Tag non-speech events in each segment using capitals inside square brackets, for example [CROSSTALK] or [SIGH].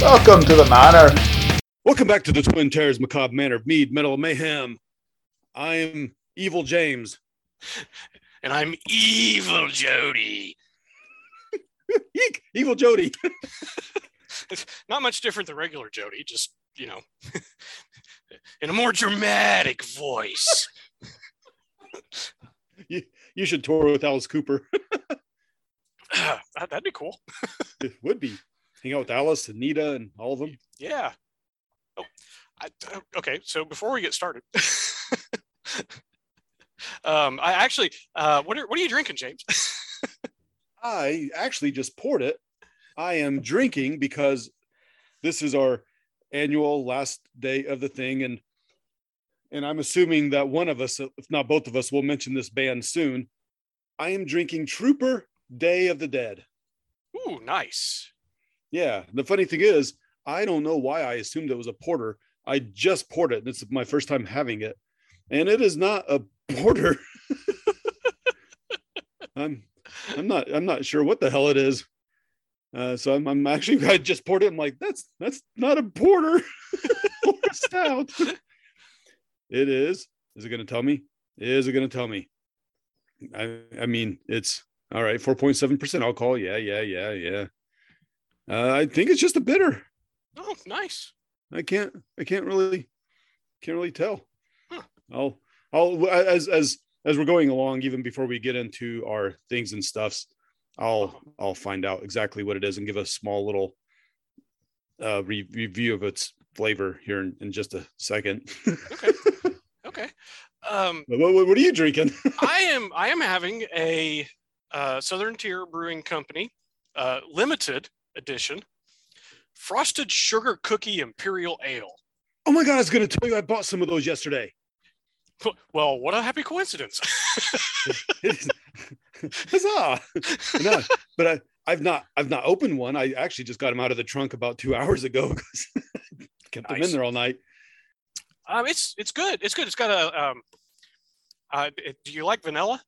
Welcome to the manor. Welcome back to the Twin Terrors Macabre Manor of Mead, Metal and Mayhem. I'm Evil James. [LAUGHS] And I'm evil Jody. Eek, [LAUGHS] Evil Jody. It's [LAUGHS] not much different than regular Jody, just, you know, in a more dramatic voice. you, you should tour with Alice Cooper. [SIGHS] That- That'd be cool. it would be. Hang out with Alice, Anita, and all of them. Yeah. Oh, I, uh, okay. So before we get started, [LAUGHS] um, I actually, uh, what are what are you drinking, James? [LAUGHS] I actually just poured it. I am drinking because this is our annual last day of the thing, and and I'm assuming that one of us, if not both of us, will mention this band soon. I am drinking Trooper Day of the Dead. Ooh, nice. Yeah. The funny thing is, I don't know why I assumed it was a porter. I just poured it, and it's my first time having it, and it is not a porter. [LAUGHS] I'm I'm not I'm not sure what the hell it is. Uh, so I'm, I'm actually [LAUGHS] I just poured it. I'm like, that's that's not a porter [LAUGHS] stout. It is. Is it going to tell me? Is it going to tell me? I I mean, it's all right. Four point seven percent alcohol. Yeah, yeah, yeah, yeah. Uh, I think it's just a bitter. Oh, nice. I can't I can't really can't really tell. Huh. I'll I'll as as as we're going along, even before we get into our things and stuffs, I'll I'll find out exactly what it is and give a small little uh re- review of its flavor here in, in just a second. Okay. [LAUGHS] Okay. Um, what, what, what are you drinking? [LAUGHS] I am I am having a uh, Southern Tier Brewing Company uh, limited edition frosted sugar cookie imperial ale. oh my god, I was gonna tell you I bought some of those yesterday. Well, what a happy coincidence. [LAUGHS] [LAUGHS] Huzzah! no, but I, I've not I've not opened one. I actually just got them out of the trunk about two [LAUGHS] hours ago because kept them in there all night. um, it's it's good. It's good. It's got a. Um, uh, it- do you like vanilla?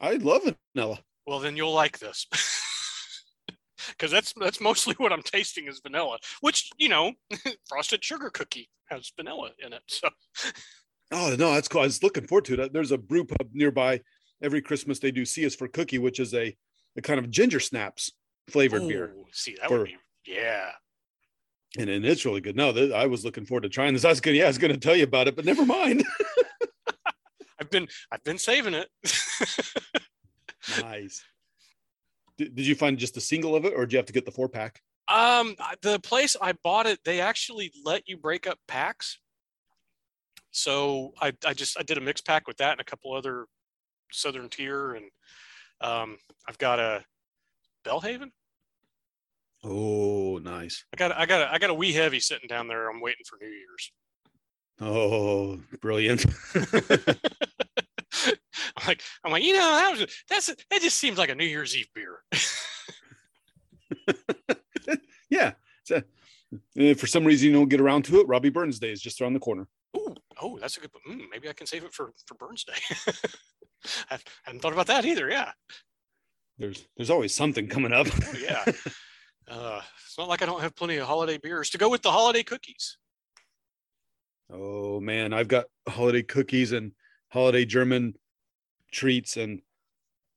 I love vanilla. Well, then you'll like this. Because that's that's mostly what I'm tasting is vanilla, which you know, [LAUGHS] frosted sugar cookie has vanilla in it. So Oh no, that's cool. I was looking forward to it. There's a brew pub nearby. Every Christmas they do see us for cookie, which is a, a kind of ginger snaps flavored beer, See, that For- would be yeah. and, and it's really good. No, th- I was looking forward to trying this. I was gonna, yeah, I was gonna tell you about it, but never mind. [LAUGHS] I've been I've been saving it. [LAUGHS] nice. Did, did you find just a single of it, or did you have to get the four pack? um, the place I bought it, they actually let you break up packs. So I I just I did a mix pack with that and a couple other Southern Tier, and um, I've got a Belhaven. Oh, nice. I got I got a, I got a wee heavy sitting down there. I'm waiting for New Year's. Oh, brilliant. [LAUGHS] [LAUGHS] I'm [LAUGHS] like I'm like you know that was that's that just seems like a New Year's Eve beer. [LAUGHS] [LAUGHS] yeah. So, uh, for some reason you don't get around to it. Robbie Burns Day is just around the corner. Ooh, oh, that's a good. Mm, maybe I can save it for for Burns Day. I hadn't thought about that either. Yeah, There's there's always something coming up. Oh, yeah. Uh, it's not like I don't have plenty of holiday beers to go with the holiday cookies. Oh man, I've got holiday cookies and holiday German treats and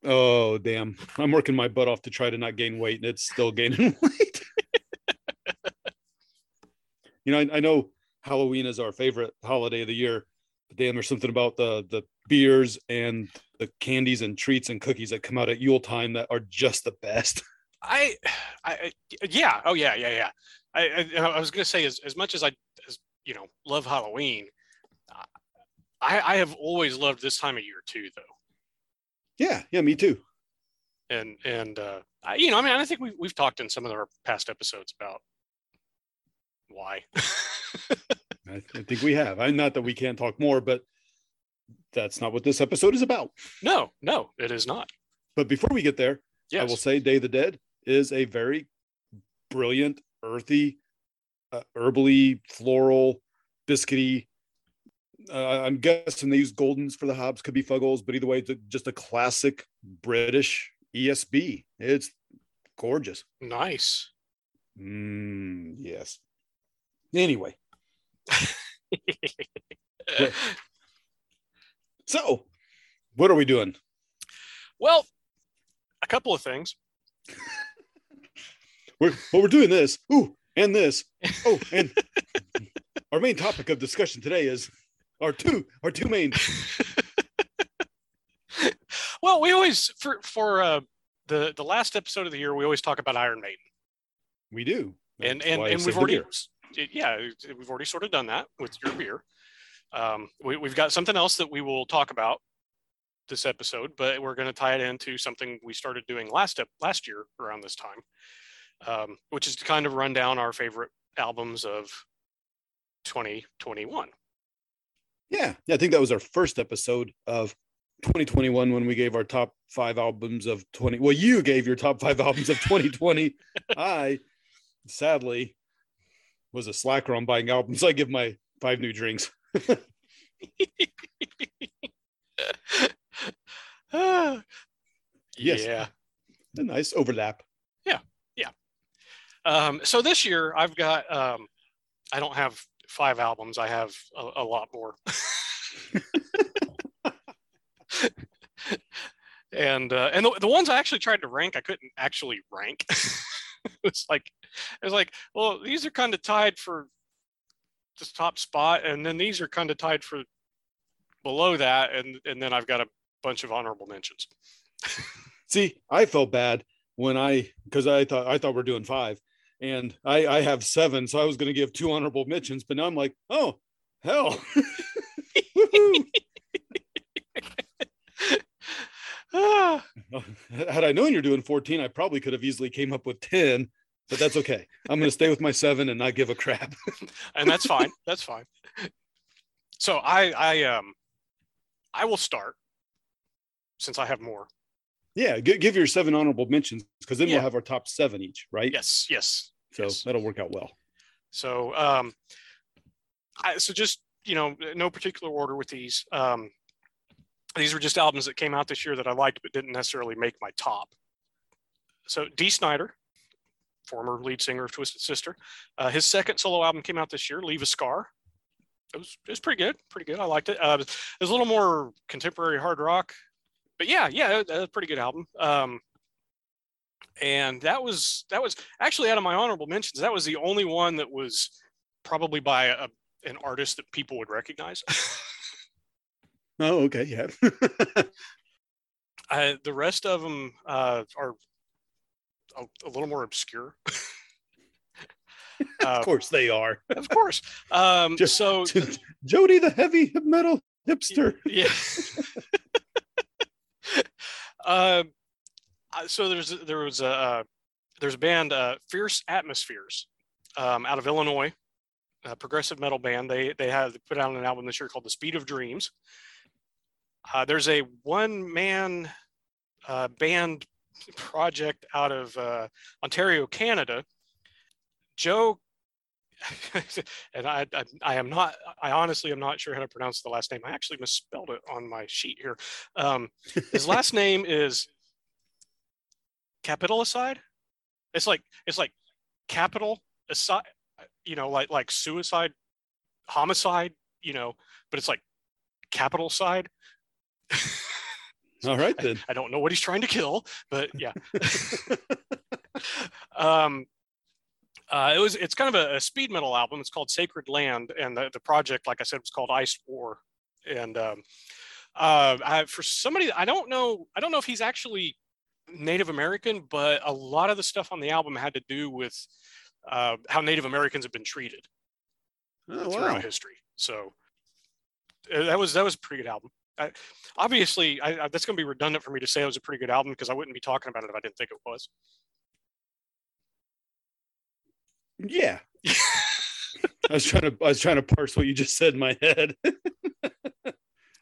oh damn, I'm working my butt off to try to not gain weight and it's still gaining [LAUGHS] weight. [LAUGHS] you know, I, I know Halloween is our favorite holiday of the year, but damn, there's something about the the beers and the candies and treats and cookies that come out at Yule time that are just the best. [LAUGHS] I, I, yeah, oh yeah, yeah, yeah. I, I, I was gonna say as as much as I, as you know, love Halloween. I, I have always loved this time of year too, though. Yeah, yeah, me too. and and uh, I, you know, I mean, I think we've we've talked in some of our past episodes about why. [LAUGHS] I, I think we have. I'm not that we can't talk more, but that's not what this episode is about. no, no, it is not. But before we get there, Yes. I will say Day of the Dead is a very brilliant, earthy, uh, herbally, floral, biscuity. Uh, I'm guessing they use Goldings for the hops, could be Fuggles, but either way, it's just a classic British ESB. It's gorgeous. nice. Mm. Yes. Anyway, [LAUGHS] so what are we doing? well, a couple of things. [LAUGHS] We're well, we're doing this. Ooh, and this. Oh, and [LAUGHS] our main topic of discussion today is our two our two main. [LAUGHS] Well, we always for for uh, the the last episode of the year, we always talk about Iron Maiden, We do. and That's and, I and we've already yeah we've already sort of done that with your beer. Um, we, we've got something else that we will talk about this episode, but we're going to tie it into something we started doing last ep- last year around this time, um, which is to kind of run down our favorite albums of 2021. Yeah, yeah. I think that was our first episode of 2021 when we gave our top five albums of 20. Well, you gave your top five albums of 2020. [LAUGHS] I sadly was a slacker on buying albums. I give my five new drinks. [LAUGHS] Yes. Yeah. A nice overlap. Yeah. Yeah. Um, so this year I've got um, I don't have five albums. I have a, a lot more. [LAUGHS] and uh, and the, the ones I actually tried to rank, I couldn't actually rank. [LAUGHS] it's like it was like, well, these are kind of tied for this top spot, and then these are kind of tied for below that, and and then I've got a bunch of honorable mentions. [LAUGHS] See, I felt bad when I because I thought I thought we are doing five, and I I have seven, so I was going to give two honorable mentions, but now I'm like, oh hell, [LAUGHS] Ah. [LAUGHS] had I known you're doing 14, I probably could have easily came up with 10, but that's okay. I'm going to stay with my seven and not give a crap. [LAUGHS] and that's fine. That's fine. So I I um I will start since I have more. yeah, give your seven honorable mentions because then Yeah. we'll have our top seven each, right? Yes, yes. So yes. that'll work out well. So um I so just you know no particular order with these. Um these were just albums that came out this year that I liked but didn't necessarily make my top. So Dee Snider, former lead singer of Twisted Sister, uh, his second solo album came out this year, Leave a Scar. It was it was pretty good, pretty good. I liked it. Uh, it was a little more contemporary hard rock, but yeah, yeah, it- a pretty good album. Um, and that was that was actually out of my honorable mentions. That was the only one that was probably by a, an artist that people would recognize. [LAUGHS] Oh, okay. Yeah. [LAUGHS] I, the rest of them uh, are a, a little more obscure. [LAUGHS] Uh, of course they are. of course. Um, Just- so Jody, the heavy metal hipster. yeah. uh, so there's there was a uh, there's a band uh, Fierce Atmospheres um, out of Illinois, a progressive metal band. They they had put out an album this year called The Speed of Dreams. Uh, there's a one man uh, band project out of uh, Ontario, Canada. Joe [LAUGHS] and I, I, I am not, I honestly am not sure how to pronounce the last name. I actually misspelled it on my sheet here. Um, his last [LAUGHS] name is Capitalicide. It's like, it's like capital aside, you know, like, like suicide, homicide, you know, but it's like capital side. All right then. [LAUGHS] I don't know what he's trying to kill, but yeah. [LAUGHS] [LAUGHS] um, uh, it was it's kind of a, a speed metal album. It's called Sacred Land, and the, the project, like I said, was called Ice War. And um, uh, I, for somebody, I don't know, I don't know if he's actually Native American, but a lot of the stuff on the album had to do with uh, how Native Americans have been treated Oh, throughout wow. history. So uh, that was that was a pretty good album. I, obviously, I, I, that's going to be redundant for me to say it was a pretty good album because I wouldn't be talking about it if I didn't think it was. Yeah. I was trying to I was trying to parse what you just said in my head. [LAUGHS]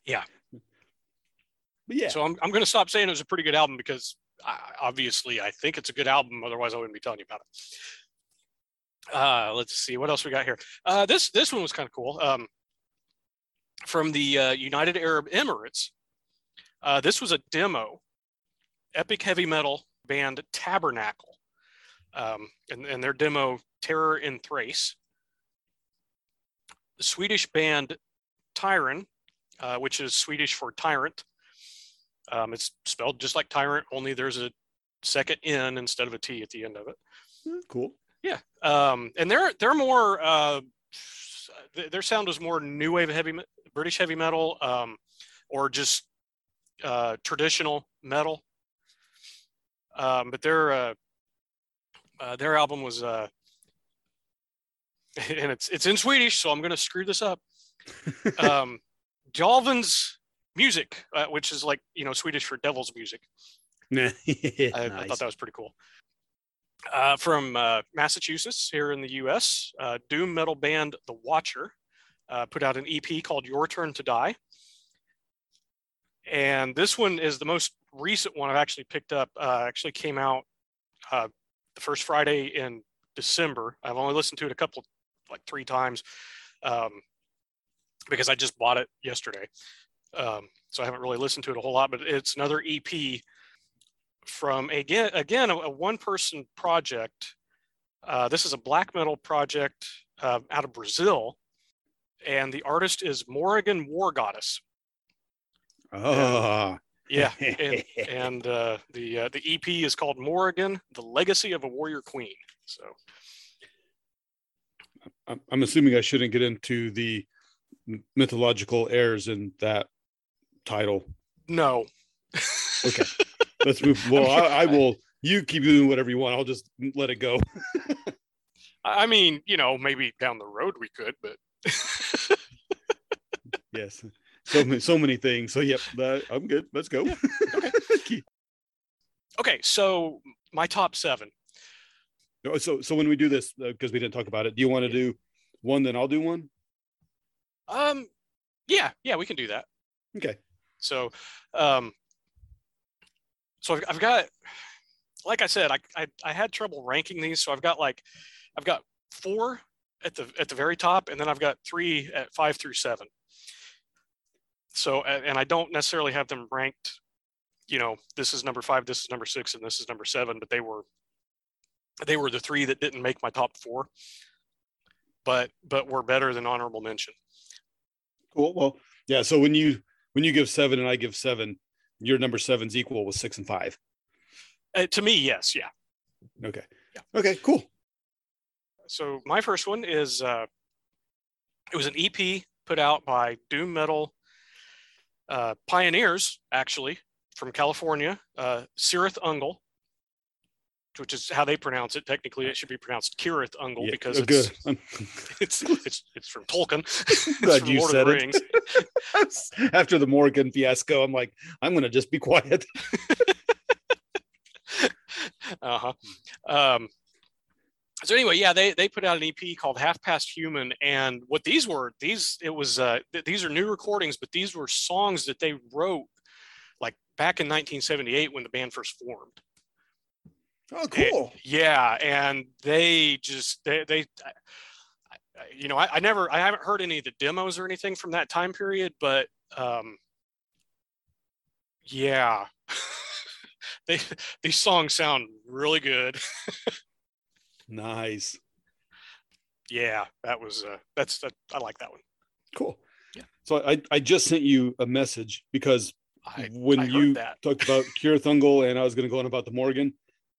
Yeah. But yeah. So I'm I'm going to stop saying it was a pretty good album because Obviously I think it's a good album. Otherwise, I wouldn't be telling you about it. Uh, let's see what else we got here. Uh, this this one was kind of cool. Um, from the uh, United Arab Emirates. Uh, this was a demo, epic heavy metal band Tabernacle, um, and, and their demo Terror in Thrace. The Swedish band Tyran, uh, which is Swedish for tyrant. Um, it's spelled just like tyrant, only there's a second N instead of a T at the end of it. Hmm, Cool. Yeah, um, and they're they're more uh, th- their sound was more new wave heavy British heavy metal, um, or just uh, traditional metal. Um, but their uh, uh, their album was uh, [LAUGHS] and it's it's in Swedish, so I'm going to screw this up. [LAUGHS] um, Jalvin's music, uh, which is like you know Swedish for devil's music. [LAUGHS] I, I Nice. thought that was pretty cool. Uh, from uh, Massachusetts, here in the U.S., uh, doom metal band The Watcher uh, put out an EP called "Your Turn to Die," and this one is the most recent one I've actually picked up. Uh, actually came out uh, the first Friday in December. I've only listened to it a couple, like three times, um, because I just bought it yesterday. Um, so I haven't really listened to it a whole lot, but it's another EP from again again a, a one person project. Uh, this is a black metal project uh, out of Brazil, and the artist is Morrigan War Goddess. Ah. Yeah, and, [LAUGHS] and uh, the uh, the EP is called Morrigan: The Legacy of a Warrior Queen. So I'm- I'm assuming I shouldn't get into the mythological airs in that title. no, Okay. [LAUGHS] Let's move. Well, I, I will. You keep doing whatever you want. I'll just let it go. I mean, you know, maybe down the road we could, but [LAUGHS] Yes. So many, so many things. So yep, that, I'm good. Let's go. okay. [LAUGHS] okay. So my top seven. So so when we do this, because we didn't talk about it, do you want to do one? Then I'll do one. Um, yeah, yeah, we can do that. Okay. So, um, so I've, I've got, like I said, I, I I had trouble ranking these, so I've got like, I've got four at the at the very top, and then I've got three at five through seven. So, and I don't necessarily have them ranked. You know, this is number five, this is number six, and this is number seven, but they were, they were the three that didn't make my top four. But but were better than honorable mention. Cool. Well, yeah. So when you when you give seven and I give seven, your number seven's equal with six and five. Uh, to me, yes, yeah. Okay. Yeah. Okay. Cool. so my first one is uh, it was an EP put out by doom metal uh, pioneers, actually from California, uh, Cirith Ungol, which is how they pronounce it. Technically, it should be pronounced Kirith Ungol Yeah, because oh, it's. [LAUGHS] It's [LAUGHS] it's it's from Tolkien. [LAUGHS] It's glad from you Lord said of the it. After the Morrigan fiasco, I'm like, I'm gonna just be quiet. uh-huh um so anyway yeah they they put out an ep called half past human and what these were these it was uh th- these are new recordings but these were songs that they wrote like back in 1978 when the band first formed Oh, cool. yeah and they just they they I- I- you know I, I never i haven't heard any of the demos or anything from that time period but um yeah [LAUGHS] they these songs sound really good [LAUGHS] Nice. yeah that was uh that's that i like that one Cool. Yeah. So I, I just sent you a message because i when I you that. talked about Kirith Ungol and I was going to go on about the Morrigan,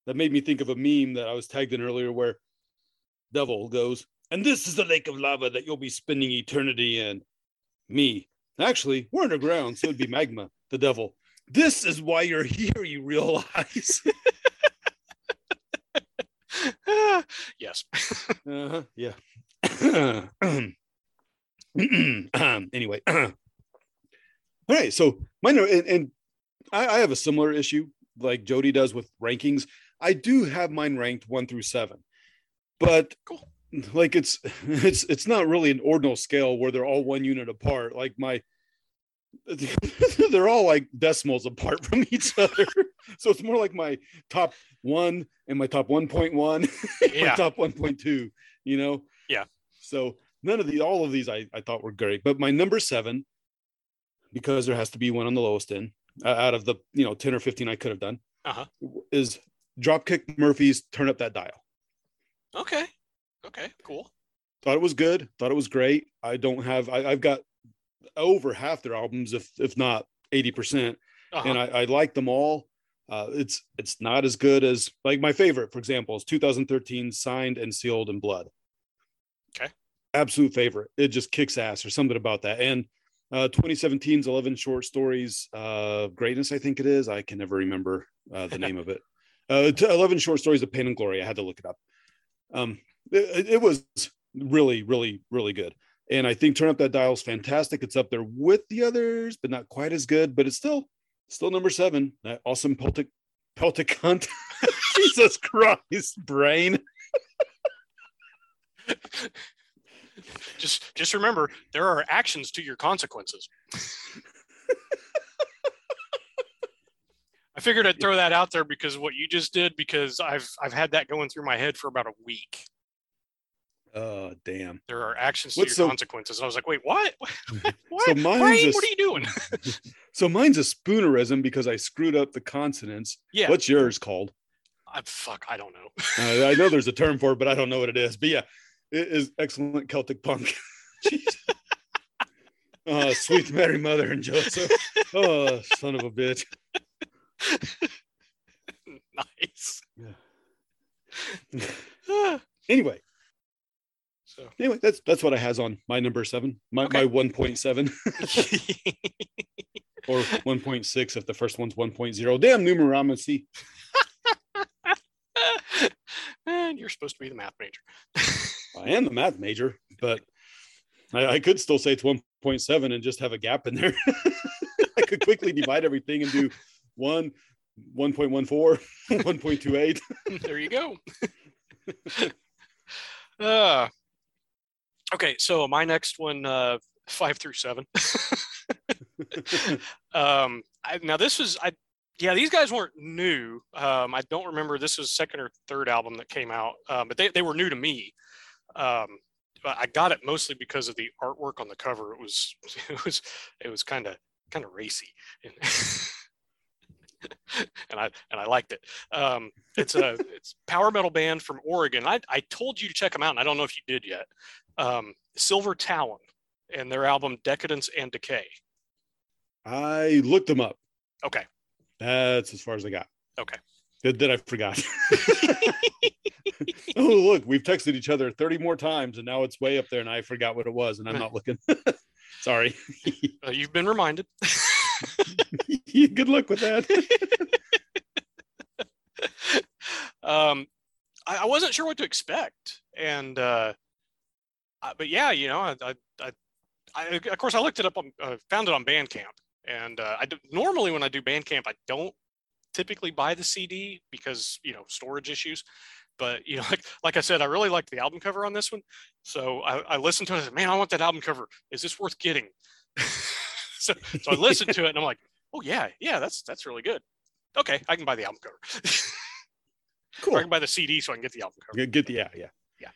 that made me think of a meme that I was tagged in earlier where Devil goes, and this is the lake of lava that you'll be spending eternity in. Me. Actually, we're underground, so it'd be magma, the devil. This is why you're here, you realize. [LAUGHS] yes uh-huh. Yeah. [CLEARS THROAT] anyway. [CLEARS THROAT] All right. So are, and, and I, I have a similar issue like Jody does with rankings. I do have mine ranked one through seven, but Cool. like it's [LAUGHS] it's it's not really an ordinal scale where they're all one unit apart. Like my [LAUGHS] they're all like decimals apart [LAUGHS] from each other. so it's more like my top one and my top 1.1, my yeah top 1.2, you know? Yeah. So none of the all of these I, I thought were great. But my number seven, because there has to be one on the lowest end uh, out of the you know 10 or 15 I could have done, Uh-huh. is Dropkick Murphys Turn Up That Dial. okay Okay, cool. Thought it was good. Thought it was great. I don't have. I, I've got over half their albums, if if not eighty percent, Uh-huh. and I, I like them all. Uh, it's it's not as good as like my favorite, for example, is 2013 Signed and Sealed in Blood. Okay. Absolute favorite. It just kicks ass or something about that. And uh 2017's 11 short stories uh greatness, I think it is. I can never remember uh, the [LAUGHS] name of it. Uh t- 11 short stories of pain and glory. I had to look it up. Um it, it was really, really, really good. And I think Turn Up That Dial is fantastic. It's up there with the others, but not quite as good. But it's still still number seven. That awesome Peltic, Peltic hunt. [LAUGHS] Jesus Christ, brain. just just remember there are actions to your consequences. I figured I'd throw that out there because what you just did because I've I've had that going through my head for about a week. Oh damn. There are actions to What's your so- consequences. I was like, wait, what? [LAUGHS] [LAUGHS] what? So mine's Brain, a what are you doing? [LAUGHS] So mine's a spoonerism because I screwed up the consonants. yeah, What's yours called? I, fuck, I don't know. Uh, I know there's a term for it, but I don't know what it is. But yeah, it is excellent Celtic punk. Oh, sweet Mary Mother and Joseph. Oh, son of a bitch. [LAUGHS] nice. Yeah. Ah, [LAUGHS] Anyway, so anyway, that's that's what I has on my number seven, my Okay. my 1.7 [LAUGHS] or 1.6 if the first one's 1.0. Damn numeracy. and you're supposed to be the math major. I am the math major, but I, I could still say it's 1.7 and just have a gap in there. I could quickly divide everything and do one, 1.14, [LAUGHS] 1.28. [LAUGHS] there you go. uh, [LAUGHS] okay, so my next one, uh, five through seven. um, I, now this was I, yeah, these guys weren't new. Um, I don't remember this was second or third album that came out, um, but they they were new to me. Um, but I got it mostly because of the artwork on the cover. It was it was it was kind of kind of racy. [LAUGHS] and I and I liked it. Um, it's a [LAUGHS] it's power metal band from Oregon. I I told you to check them out, and I don't know if you did yet. Um, Silver Talon and their album Decadence and Decay. I looked them up. Okay, That's as far as I got. Okay. That, that I forgot. [LAUGHS] oh, look, we've texted each other 30 more times and now it's way up there and I forgot what it was and I'm not looking. Sorry. uh, you've been reminded. [LAUGHS] Good luck with that. [LAUGHS] um, I, I wasn't sure what to expect, and uh, I, but yeah, you know, I, I, I, of course I looked it up on, uh, found it on Bandcamp, and uh, I do, normally when I do Bandcamp, I don't typically buy the CD because you know storage issues. But you know, [LAUGHS] like like I said, I really liked the album cover on this one, so I, I listened to it. and said, Man, I want that album cover. Is this worth getting? So so I listened to it, and I'm like, Oh yeah, yeah, that's that's really good. Okay, I can buy the album cover. cool. [LAUGHS] Or I can buy the CD so I can get the album cover. Get the, yeah, yeah. Yeah.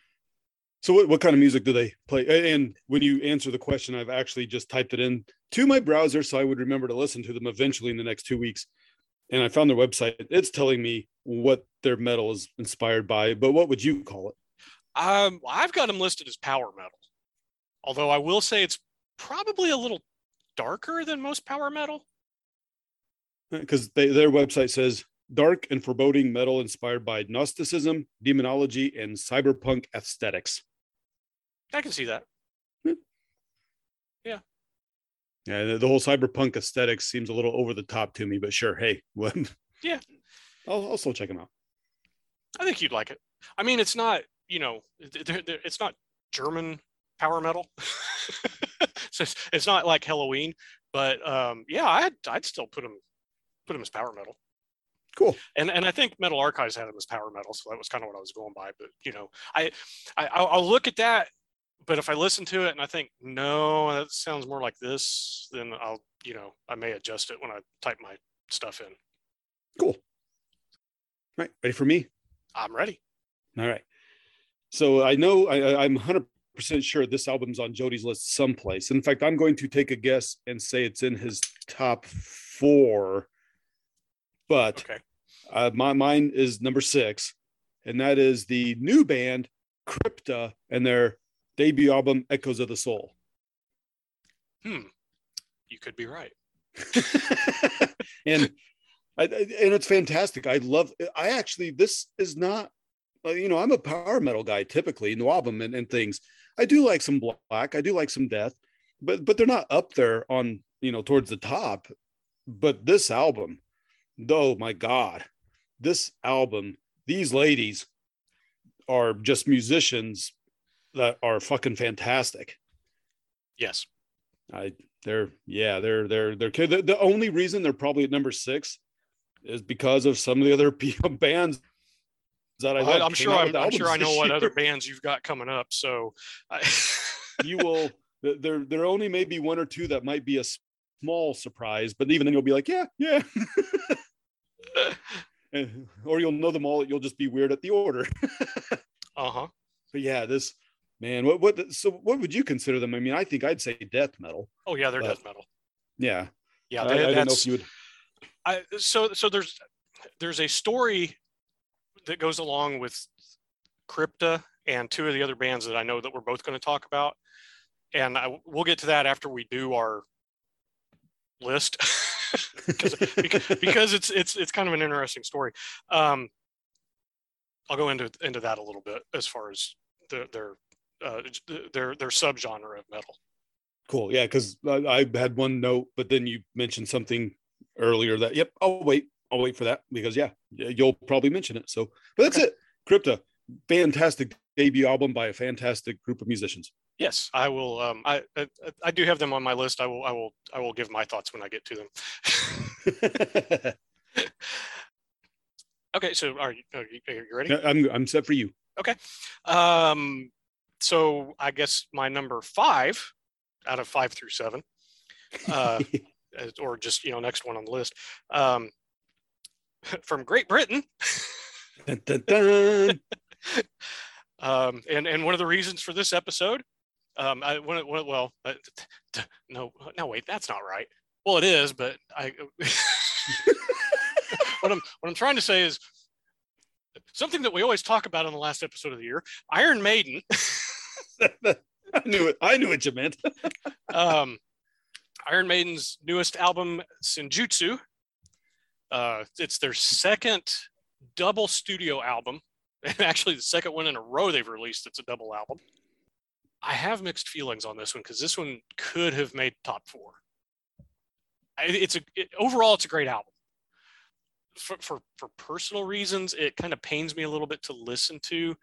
So what, what kind of music do they play? And when you answer the question, I've actually just typed it in to my browser so I would remember to listen to them eventually in the next two weeks. And I found their website. It's telling me what their metal is inspired by, but what would you call it? Um, I've got them listed as power metal, although I will say it's probably a little darker than most power metal. Because their website says dark and foreboding metal inspired by Gnosticism, demonology, and cyberpunk aesthetics. I can see that. Hmm. Yeah, the, the whole cyberpunk aesthetics seems a little over the top to me, but sure. Hey, [LAUGHS] what? Yeah. I'll also check them out. I think you'd like it. I mean, it's not, you know, th- th- th- it's not German power metal. [LAUGHS] so [LAUGHS] it's, it's not like Helloween, but um, yeah, I'd, I'd still put them, put them as power metal. Cool. and and I think Metal Archives had them as power metal, so that was kind of what I was going by. But you know, I, I I'll look at that, but if I listen to it and I think no, that sounds more like this, then I'll you know I may adjust it when I type my stuff in. Cool. Right. Ready for me? I'm ready. All right. So I know I, I- I'm 100% sure this album's on Jody's list someplace. In fact, I'm going to take a guess and say it's in his top four. But Okay. uh, my mine is number six, and that is the new band Crypta and their debut album Echoes of the Soul. Hmm. You could be right. [LAUGHS] and I, and it's fantastic. I love. I actually this is not. Uh, you know, I'm a power metal guy typically album and, and things. I do like some black. I do like some death, but but they're not up there on you know towards the top. But this album, oh my god, this album, these ladies are just musicians that are fucking fantastic. Yes. I they're yeah, they're they're they're the, the only reason they're probably at number 6 is because of some of the other [LAUGHS] bands that I well, I'm sure I'm, I'm sure I know what other [LAUGHS] bands you've got coming up. So I... [LAUGHS] you will there there only may be one or two that might be a small surprise, but even then you'll be like, yeah, yeah. [LAUGHS] or you'll know them all. You'll just be weird at the order. uh huh. But yeah, this man. What what? So what would you consider them? I mean, I think I'd say death metal. Oh yeah, they're death metal. Yeah. Yeah. They, I, I don't know if you would. I so so there's there's a story that goes along with Crypta and two of the other bands that I know that we're both going to talk about, and I, we'll get to that after we do our list. [LAUGHS] because, [LAUGHS] because it's it's it's kind of an interesting story. Um, I'll go into into that a little bit as far as the, their uh, their their subgenre of metal. Cool, yeah, because I, I had one note, but then you mentioned something earlier that yep, I'll wait, I'll wait for that because yeah, you'll probably mention it. So, but that's okay. it. Crypta, fantastic debut album by a fantastic group of musicians. Yes, I will. Um, I, I, I do have them on my list. I will I will I will give my thoughts when I get to them. [LAUGHS] [LAUGHS] okay, so are you, are you, are you ready? I'm I'm set for you. Okay, um, so I guess my number five out of five through seven, uh, [LAUGHS] or just you know next one on the list, um, from Great Britain. dun, dun, dun. [LAUGHS] um, and and one of the reasons for this episode um, I when, when, well, uh, no, no, wait, that's not right. Well, it is, but I. [LAUGHS] what I'm what I'm trying to say is something that we always talk about in the last episode of the year. Iron Maiden. [LAUGHS] I knew it. I knew what you meant. um, Iron Maiden's newest album, Senjutsu. Uh, it's their second double studio album, and [LAUGHS] actually the second one in a row they've released. It's a double album. I have mixed feelings on this one because this one could have made top four. It's a it, overall, it's a great album. For, for for personal reasons, it kind of pains me a little bit to listen to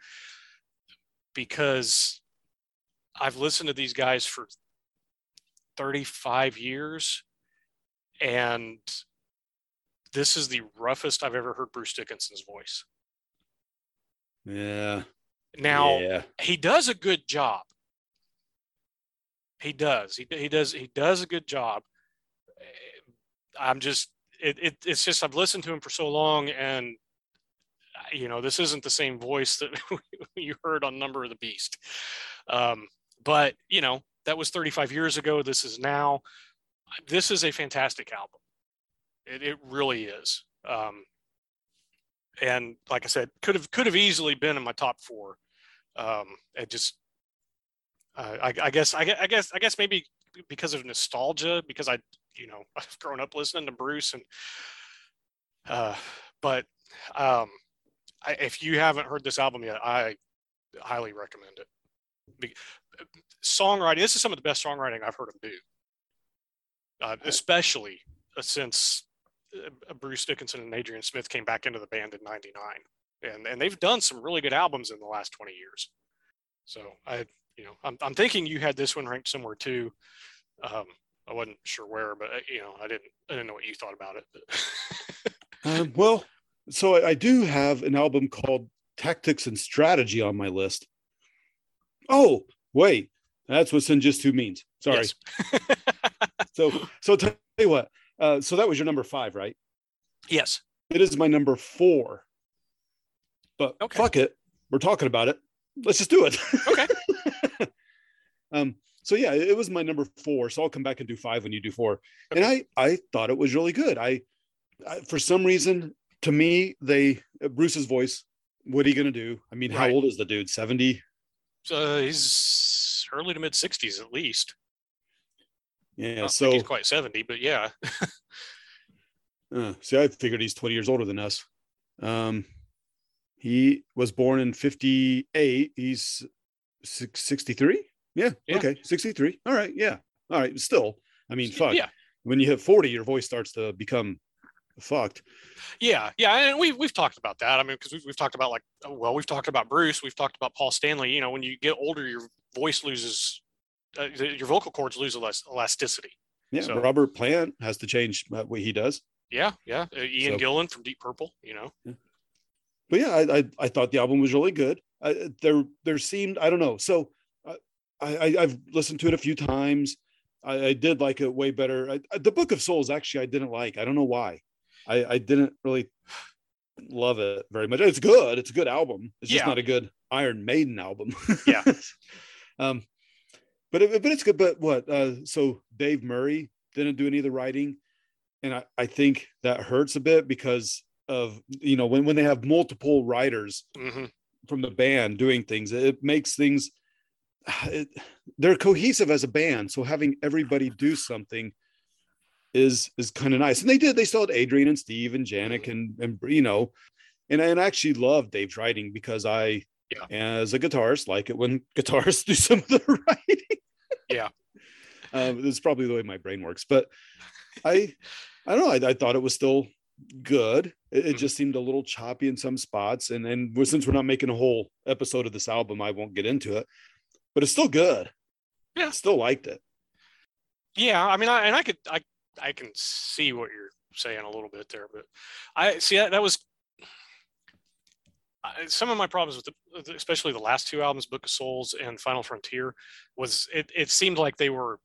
because I've listened to these guys for 35 years, and this is the roughest I've ever heard Bruce Dickinson's voice. Yeah. Now yeah. he does a good job. He does. He, he does. He does a good job. I'm just. It, it, it's just I've listened to him for so long, and you know this isn't the same voice that [LAUGHS] you heard on Number of the Beast. Um, but you know that was 35 years ago. This is now. This is a fantastic album. It, it really is. Um, and like I said, could have could have easily been in my top four. Um, it just uh, I, I, guess I, I, guess I guess maybe because of nostalgia because I you know [LAUGHS] I've grown up listening to Bruce and uh, but um, I, if you haven't heard this album yet I highly recommend it. Be, songwriting this is some of the best songwriting I've heard him do, uh, especially uh, since Bruce Dickinson and Adrian Smith came back into the band in '99, and and they've done some really good albums in the last 20 years. So I you know, I'm, I'm thinking you had this one ranked somewhere too. Um, I wasn't sure where, but uh, you know, I didn't, I didn't know what you thought about it. [LAUGHS] um, well, so I, I, do have an album called Tactics and Strategy on my list. Oh, wait, that's what Senjutsu means. Sorry. Yes. [LAUGHS] so, so tell you what. Uh, so that was your number five, right? Yes. It is my number four. But okay. fuck it, we're talking about it. Let's just do it. Okay. [LAUGHS] Um, so yeah, it was my number four. So I'll come back and do five when you do four. Okay. And I I thought it was really good. I, I, for some reason to me they Bruce's voice. What are you gonna do? I mean, right. how old is the dude? 70, uh, he's early to mid 60s at least. Yeah. So he's quite 70, but yeah. [LAUGHS] Uh, see, I figured he's 20 years older than us. Um, he was born in 58. He's 63. Yeah, Yeah. Okay. 63. All right. Yeah. All right. Still, I mean, fuck. Yeah. When you hit 40, your voice starts to become fucked. Yeah, yeah, and we've we've talked about that. I mean, because we've, we've talked about like, well, we've talked about Bruce, we've talked about Paul Stanley. You know, when you get older, your voice loses, uh, your vocal cords lose elasticity. Yeah. So- Robert Plant has to change uh, what he does. Yeah, yeah. Uh, Ian So- Gillan from Deep Purple. You know, But yeah, I, I, I thought the album was really good. I, there, there seemed, I don't know. So uh, I, I, I've listened to it a few times. I, I did like it way better. I, I- the Book of Souls, actually, I didn't like. I don't know why. I, I didn't really love it very much. It's good. It's a good album. It's just Yeah. not a good Iron Maiden album. Yeah. [LAUGHS] um, but it, but it's good. But what? Uh, so Dave Murray didn't do any of the writing, and I, I think that hurts a bit because of you know when when they have multiple writers hmm from the band doing things, it makes things. It, they're cohesive as a band, so having everybody do something is is kind of nice. And they did. They still had Adrian and Steve and Janick and and you know, and and I actually love Dave's writing because I, Yeah. as a guitarist, like it when [LAUGHS] guitarists do some of the writing. Yeah. [LAUGHS] um, this is probably the way my brain works, but I, I don't know. I, I thought it was still good. It, it Mhm. just seemed a little choppy in some spots, and and since we're not making a whole episode of this album, I won't get into it. But it's still good. Yeah. still liked it. Yeah, I mean, I and I could I I can see what you're saying a little bit there, but I see that that was I, some of my problems with the, especially the last two albums, Book of Souls and Final Frontier, was it it seemed like they were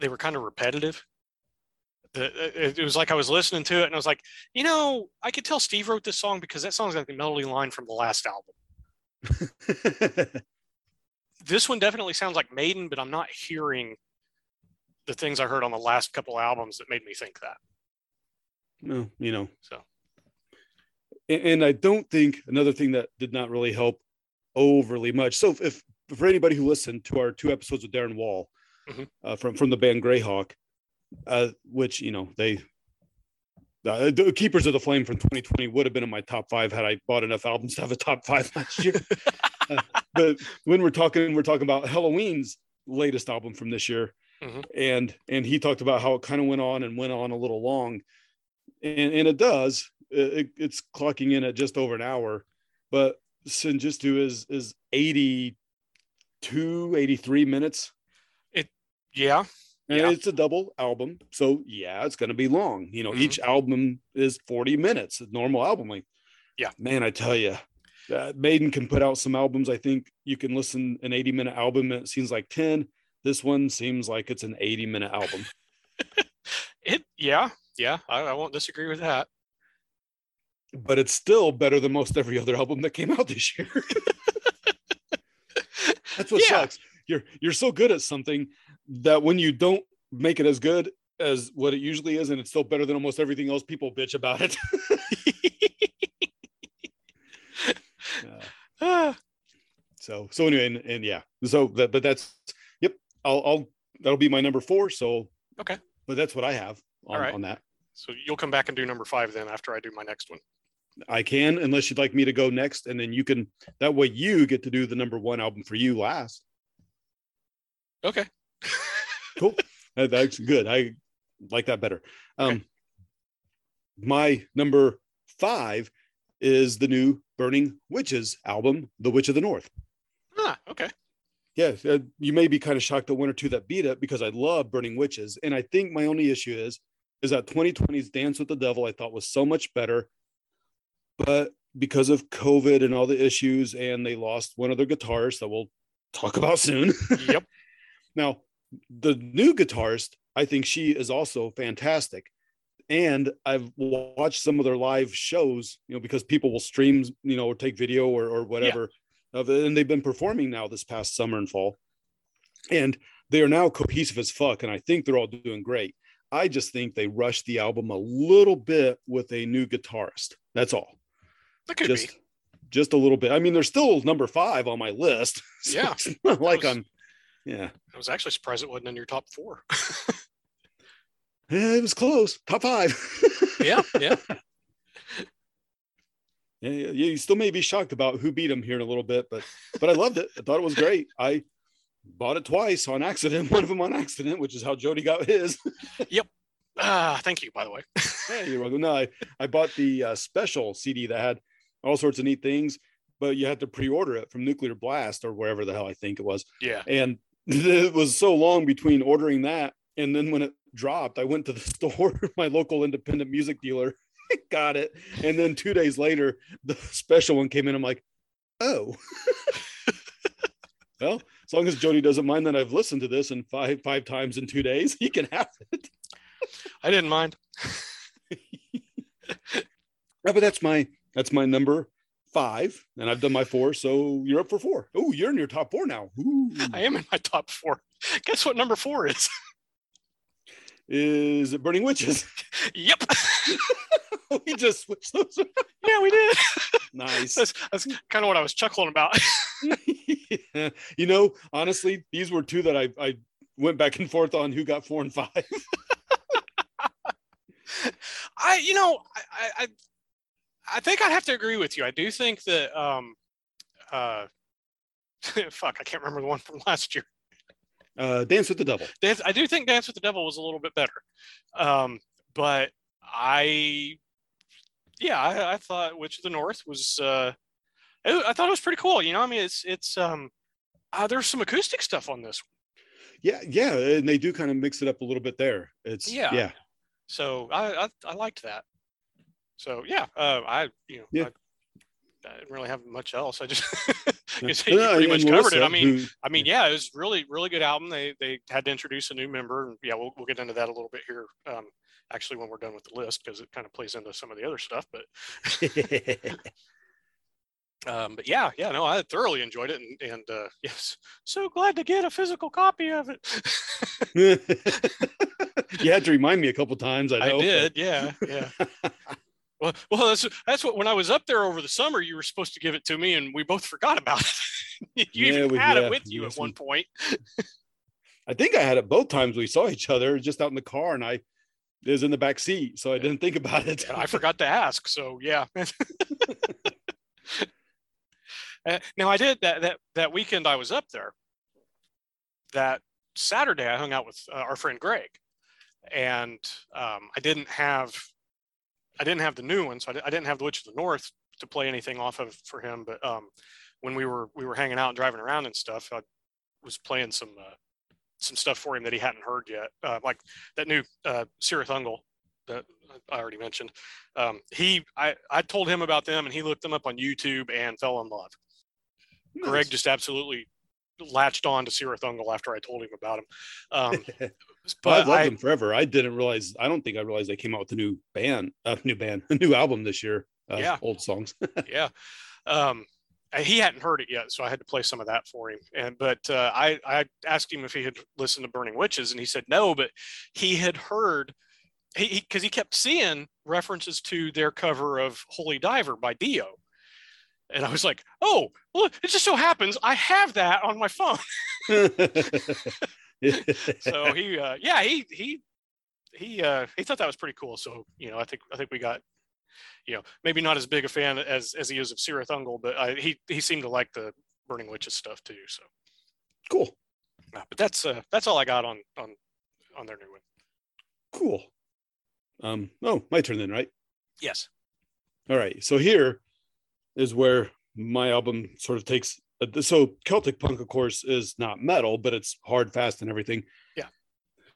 they were kind of repetitive. The, it, it was like I was listening to it and I was like, you know, I could tell Steve wrote this song because that song's like the melody line from the last album. [LAUGHS] This one definitely sounds like Maiden, but I'm not hearing the things I heard on the last couple albums that made me think that. no, you know. So and, and I don't think another thing that did not really help overly much. So if, if for anybody who listened to our two episodes with Darren Wall Mhm. uh, from from the band Greyhawk, uh, which you know they uh, the Keepers of the Flame from 2020 would have been in my top five had I bought enough albums to have a top five [LAUGHS] last year. [LAUGHS] Uh, but when we're talking, we're talking about Helloween's latest album from this year, Mhm. and and he talked about how it kind of went on and went on a little long, and and it does. It, it's clocking in at just over an hour, but Senjutsu is is 82, 83 minutes. yeah, And Yeah. it's a double album. So yeah, it's gonna be long. You know, Mhm. each album is 40 minutes, a normal album length. Yeah. Man, I tell you, uh, Maiden can put out some albums. I think you can listen an 80 minute album, it seems like 10. This one seems like it's an 80 minute album. [LAUGHS] it yeah, yeah. I, I won't disagree with that. But it's still better than most every other album that came out this year. [LAUGHS] That's what Yeah. sucks. You're you're so good at something that when you don't make it as good as what it usually is, and it's still better than almost everything else, people bitch about it. [LAUGHS] Uh, Ah, [SIGHS] so so anyway, and, and yeah, so that but that's yep. I'll I'll that'll be my number four. So Okay. but that's what I have on, All right. on that. so you'll come back and do number five then after I do my next one. I can, unless you'd like me to go next, and then you can. That way, you get to do the number one album for you last. Okay. [LAUGHS] cool that's good i like that better um Okay. my number five is the new burning witches album the witch of the north Ah, okay. yeah uh, you may be kind of shocked at one or two that beat it because i love burning witches and i think my only issue is is that 2020's dance with the devil i thought was so much better but because of covid and all the issues and they lost one of their guitarists that we'll talk about soon [LAUGHS] Yep. Now, the new guitarist, I think she is also fantastic. And I've watched some of their live shows, you know, because people will stream, you know, or take video or, or whatever of it. And they've been performing now this past summer and fall. And they are now cohesive as fuck. And I think they're all doing great. I just think they rushed the album a little bit with a new guitarist. That's all That could just be. just a little bit. I mean, they're still number five on my list. [LAUGHS] So Yeah. like was- I'm. Yeah, I was actually surprised it wasn't in your top four. [LAUGHS] Yeah, it was close. Top five. [LAUGHS] yeah, yeah. yeah, yeah, you still may be shocked about who beat him here in a little bit, but but I loved it. I thought it was great. I bought it twice on accident. One of them on accident, which is how Jody got his. Yep, ah, thank you, by the way. Yeah, you're welcome. No, I, I bought the uh, special CD that had all sorts of neat things, but you had to pre-order it from Nuclear Blast or wherever the hell I think it was. Yeah. And [LAUGHS] it was so long between ordering that and then when it dropped, I went to the [LAUGHS] store, my local independent music dealer, [LAUGHS] got it, and then two days later, the special one came in. I'm like, oh. well, as long as Jody doesn't mind that I've listened to this in five five times in two days, he can have it. I didn't mind. But that's my that's my number five, and I've done my four. So you're up for four. Oh, you're in your top four now. Ooh. I am in my top four. [LAUGHS] Guess what number four is? [LAUGHS] Is it Burning Witches? [LAUGHS] yep. we just switched those. Yeah, we did. nice. That's, that's kind of what I was chuckling about. Yeah. You know, honestly, these were two that I I went back and forth on who got four and five. I, you know, I, I, I- think I'd have to agree with you. I do think that, um, uh, [LAUGHS] fuck, I can't remember the one from last year. Uh, Dance with the Devil. Dance, I do think Dance with the Devil was a little bit better. Um, but I, yeah, I, I thought Witch of the North was, uh, I, I thought it was pretty cool. You know, I mean, it's, it's, um, uh, there's some acoustic stuff on this. Yeah, yeah, and they do kind of mix it up a little bit there. It's Yeah. yeah, So I, I, I liked that. So yeah, uh, I, you know, Yeah. I, I didn't really have much else. I just, [LAUGHS] you said you pretty much covered it. I mean, I mean, yeah, it was really, really good album. They they had to introduce a new member, and yeah, we'll we'll get into that a little bit here. Um, actually, when we're done with the list, because it kind of plays into some of the other stuff. But [LAUGHS] um, but yeah, yeah, no, I thoroughly enjoyed it, and and uh, [LAUGHS] yes, so glad to get a physical copy of it. you had to remind me a couple times. I I know. did, yeah, yeah. Well, well, that's that's what when I was up there over the summer, you were supposed to give it to me, and we both [LAUGHS] forgot about it. [LAUGHS] you Yeah, even we- had yeah, it with you yes, at one point. [LAUGHS] I think I had it both times we saw each other, just out in the car, and I it was in the back seat, so I didn't think about it. And I forgot to ask, so yeah. Uh, now I did that that that weekend I was up there. That Saturday I hung out with uh, our friend Greg, and um, I didn't have I didn't have the new one, so I, I didn't have the Witch of the North to play anything off of for him. But um, when we were we were hanging out and driving around and stuff, I was playing some uh, some stuff for him that he hadn't heard yet, uh, like that new uh, Cirith Ungol that I already mentioned. Um, he I I told him about them, and he looked them up on YouTube and fell in love. Nice. Greg just absolutely latched on to Cirith Ungol after I told him about him. Um, [LAUGHS] but I've loved I, them forever. I didn't realize. I don't think I realized they came out with a new band, a new band, [LAUGHS] a new album this year. Uh, Yeah. old songs. [LAUGHS] yeah. Um, he hadn't heard it yet, so I had to play some of that for him. And but uh, I I asked him if he had listened to Burning Witches, and he said no, but he had heard he because he, kept seeing references to their cover of Holy Diver by Dio. And I was like, oh, well, it just so happens I have that on my phone. [LAUGHS] So he, uh, yeah, he, he, he, uh, he thought that was pretty cool. So, you know, I think, I think we got, you know, maybe not as big a fan as, as he is of Cirith Ungol, but I, he, he seemed to like the Burning Witches stuff too. So, cool, uh, but that's, uh, that's all I got on, on, on their new one. cool. Um, oh, my turn then, right? Yes. All right. So here is where my album sort of takes. So Celtic punk, of course, is not metal, but it's hard, fast, and everything. Yeah.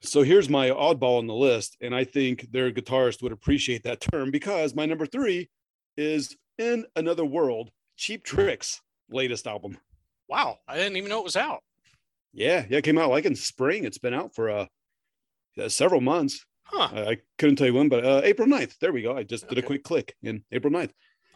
So here's my oddball on the list, and I think their guitarist would appreciate that term because my number three is "In Another World." Cheap Trick's latest album. Wow. I didn't even know it was out. Yeah, yeah, it came out like in spring. It's been out for uh, uh, several months. Huh. I, I couldn't tell you when, but uh, April 9th. There we go. I just did a quick click in April 9th.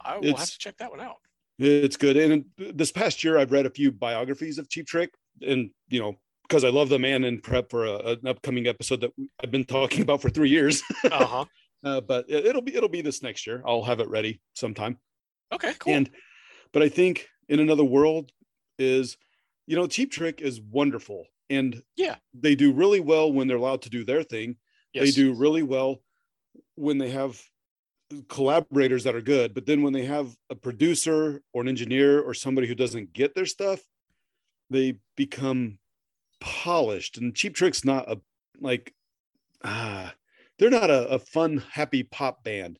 I will have to check that one out. It's good. And this past year, I've read a few biographies of Cheap Trick, and you know, because I love them and in prep for a, an upcoming episode that I've been talking about for three years. [LAUGHS] Uh huh. uh, but it, it'll be it'll be this next year. I'll have it ready sometime. Okay. Cool. And But I think in another world is, you know, Cheap Trick is wonderful, and Yeah. they do really well when they're allowed to do their thing. Yes. They do really well when they have collaborators that are good, but then when they have a producer or an engineer or somebody who doesn't get their stuff, they become polished. And Cheap Trick's not a like ah, they're not a, a fun, happy pop band.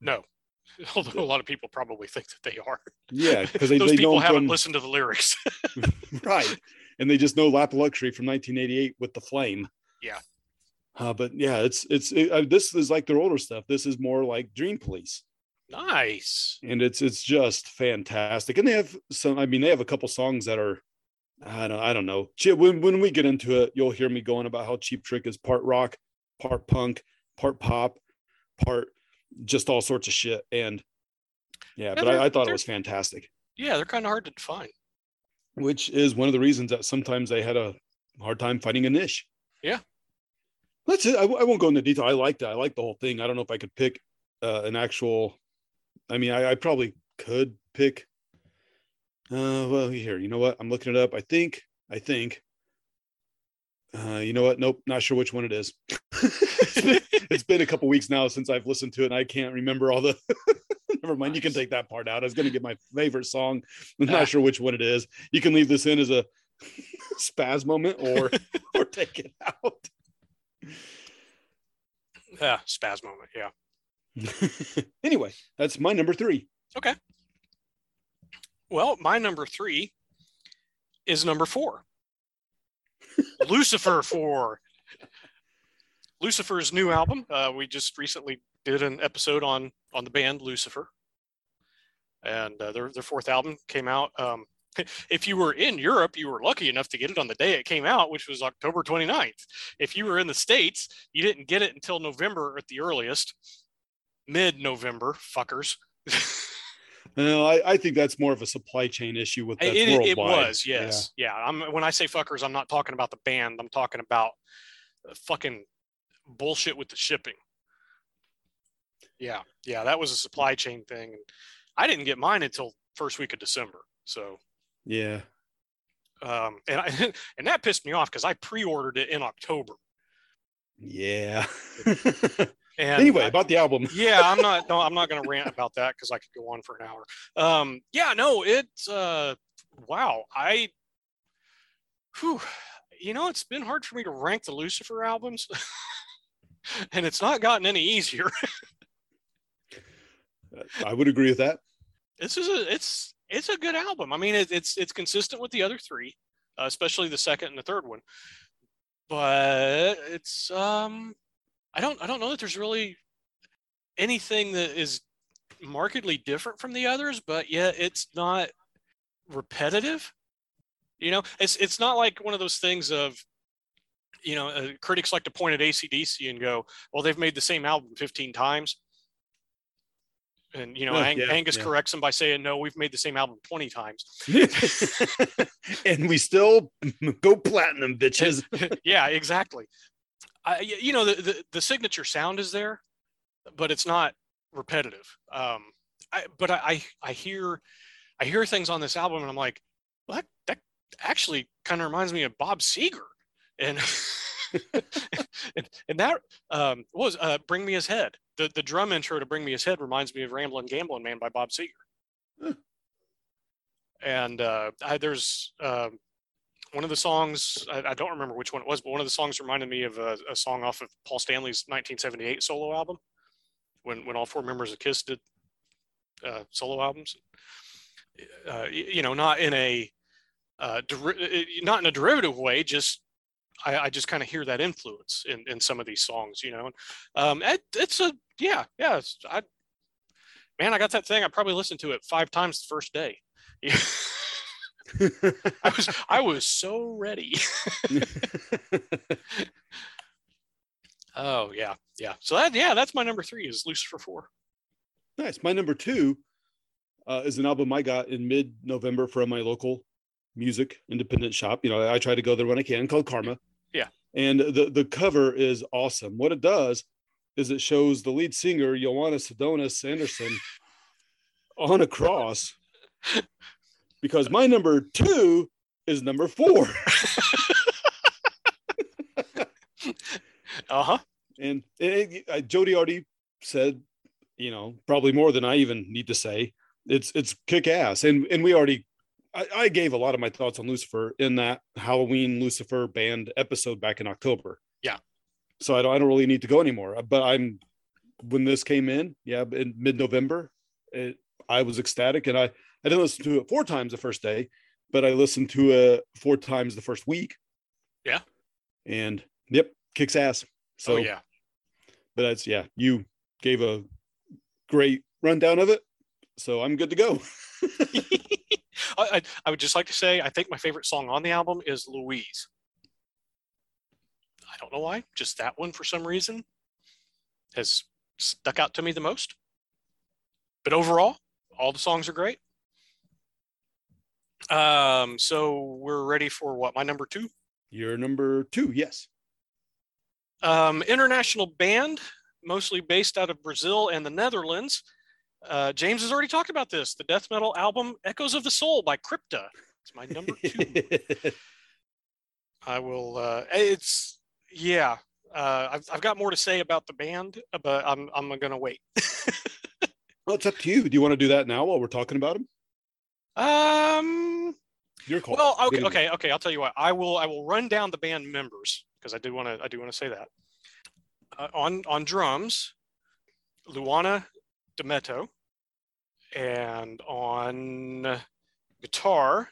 No. [LAUGHS] Although a lot of people probably think that they are. Yeah, because they, [LAUGHS] Those they people haven't from listened to the lyrics. [LAUGHS] right, and they just know Lap Luxury from 1988 with the flame. Yeah. Uh, but yeah, it's it's it, uh, this is like their older stuff. This is more like Dream Police. nice. and it's it's just fantastic. And they have some. I mean, they have a couple songs that are. I don't. I don't know. When when we get into it, you'll hear me going about how Cheap Trick is part rock, part punk, part pop, part just all sorts of shit. And yeah, Yeah, but I, I thought it was fantastic. Yeah, they're kind of hard to define. Which is one of the reasons that sometimes they had a hard time finding a niche. Yeah. That's it. I, won't go into detail. I liked it. I liked the whole thing. I don't know if I could pick uh, an actual. I mean, I, I probably could pick. Uh, well, here, you know what? I'm looking it up. I think. I think. Uh, you know what? Nope, not sure which one it is. it's, [LAUGHS] been, it's been a couple weeks now since I've listened to it, and I can't remember all the. [LAUGHS] Never mind. You can take that part out. I was going to get my favorite song. I'm Ah. not sure which one it is. You can leave this in as a [LAUGHS] spaz moment, or or take it out. Yeah, [LAUGHS] spaz moment. Yeah. [LAUGHS] anyway, that's my number three. Okay. Well, my number three is number four. [LAUGHS] Lucifer four. Lucifer's new album. Uh, we just recently did an episode on on the band Lucifer, and uh, their their fourth album came out. Um, [LAUGHS] if you were in Europe, you were lucky enough to get it on the day it came out, which was October 29th. If you were in the States, you didn't get it until November at the earliest, mid November, fuckers. [LAUGHS] No, I, I think that's more of a supply chain issue with that's It, it was, yes. Yeah. I'm when I say fuckers, I'm not talking about the band. I'm talking about uh, fucking bullshit with the shipping. Yeah. Yeah, that was a supply chain thing. And I didn't get mine until first week of December. So Yeah. um and I, [LAUGHS] and that pissed me off because I pre-ordered it in October. Yeah. [LAUGHS] And anyway, I- about the album. [LAUGHS] yeah, I'm not no, I'm not gonna rant about that because I could go on for an hour. Um, yeah, no, it's uh wow, I whew, you know, it's been hard for me to rank the Lucifer albums, and it's not gotten any easier. I would agree with that. this is a it's it's a good album. I mean, it, it's it's consistent with the other three, uh, especially the second and the third one. But it's um, I don't I don't know that there's really anything that is markedly different from the others, but yet it's not repetitive. You know, it's it's not like one of those things of you know, uh, critics like to point at ACDC and go, well, they've made the same album 15 times. And, you know, Oh, Ang- yeah, Angus yeah. corrects them by saying, no, we've made the same album 20 times. [LAUGHS] and we still [LAUGHS] go platinum, bitches. [LAUGHS] yeah, exactly. I, you know, the, the, the signature sound is there, but it's not repetitive. Um, I, but I, I, I hear, I hear things on this album and I'm like, well, that, that actually kind of reminds me of Bob Seger. And, and, and that um, was uh, Bring Me His Head. The, the drum intro to Bring Me His Head reminds me of Ramblin' Gamblin' Man by Bob Seger. Huh. And uh, I, there's um, one of the songs, I, I don't remember which one it was, but one of the songs reminded me of a, a song off of Paul Stanley's 1978 solo album when, when all four members of Kiss did uh, solo albums. Uh, you know, not in a uh, deri- uh, not in a derivative way, just I, I just kind of hear that influence in, in some of these songs, you know. Um, it, it's a yeah, yeah. I man, I got that thing. I probably listened to it five times the first day. [LAUGHS] I was I was so ready. [LAUGHS] [LAUGHS] Oh yeah, yeah. So that yeah, that's my number three is Lucifer Four. nice. My number two uh, is an album I got in mid November from my local music independent shop. You know, I try to go there when I can, called Karma. Yeah. And the the cover is awesome. What it does is it shows the lead singer Johanna Sadonis Andersson on a cross [LAUGHS] because my number two is number four. [LAUGHS] Uh huh. and it, it- uh, Jody already said, you know, probably more than I even need to say. It's it's kick ass, and and we already, I, I gave a lot of my thoughts on Lucifer in that Halloween Lucifer band episode back in October. Yeah. So I don't I don't really need to go anymore. Uh, but I'm when this came in, yeah, in mid November, it I was ecstatic, and I I didn't listen to it four times the first day, but I listened to it four times the first week. Yeah. And yep, kicks ass. So oh yeah. but that's yeah you gave a great rundown of it so i'm good to go [LAUGHS] I, I, I would just like to say I think my favorite song on the album is Louise. I don't know why, just that one for some reason has stuck out to me the most. But overall, all the songs are great. Um, so we're ready for what my number two you're number two yes um, international band, mostly based out of Brazil and the Netherlands. Uh, James has already talked about this. The death metal album "Echoes of the Soul" by Crypta. It's my number two. [LAUGHS] I will. Uh, it's yeah. Uh, I've I've got more to say about the band, but I'm I'm gonna wait. [LAUGHS] well it's up to you do you want to do that now while we're talking about them Um. your call Well, okay, okay, okay. I'll tell you what. I will. I will run down the band members because I do want to. I do want to say that. Uh, on on drums, Luana Dametto, and on guitar,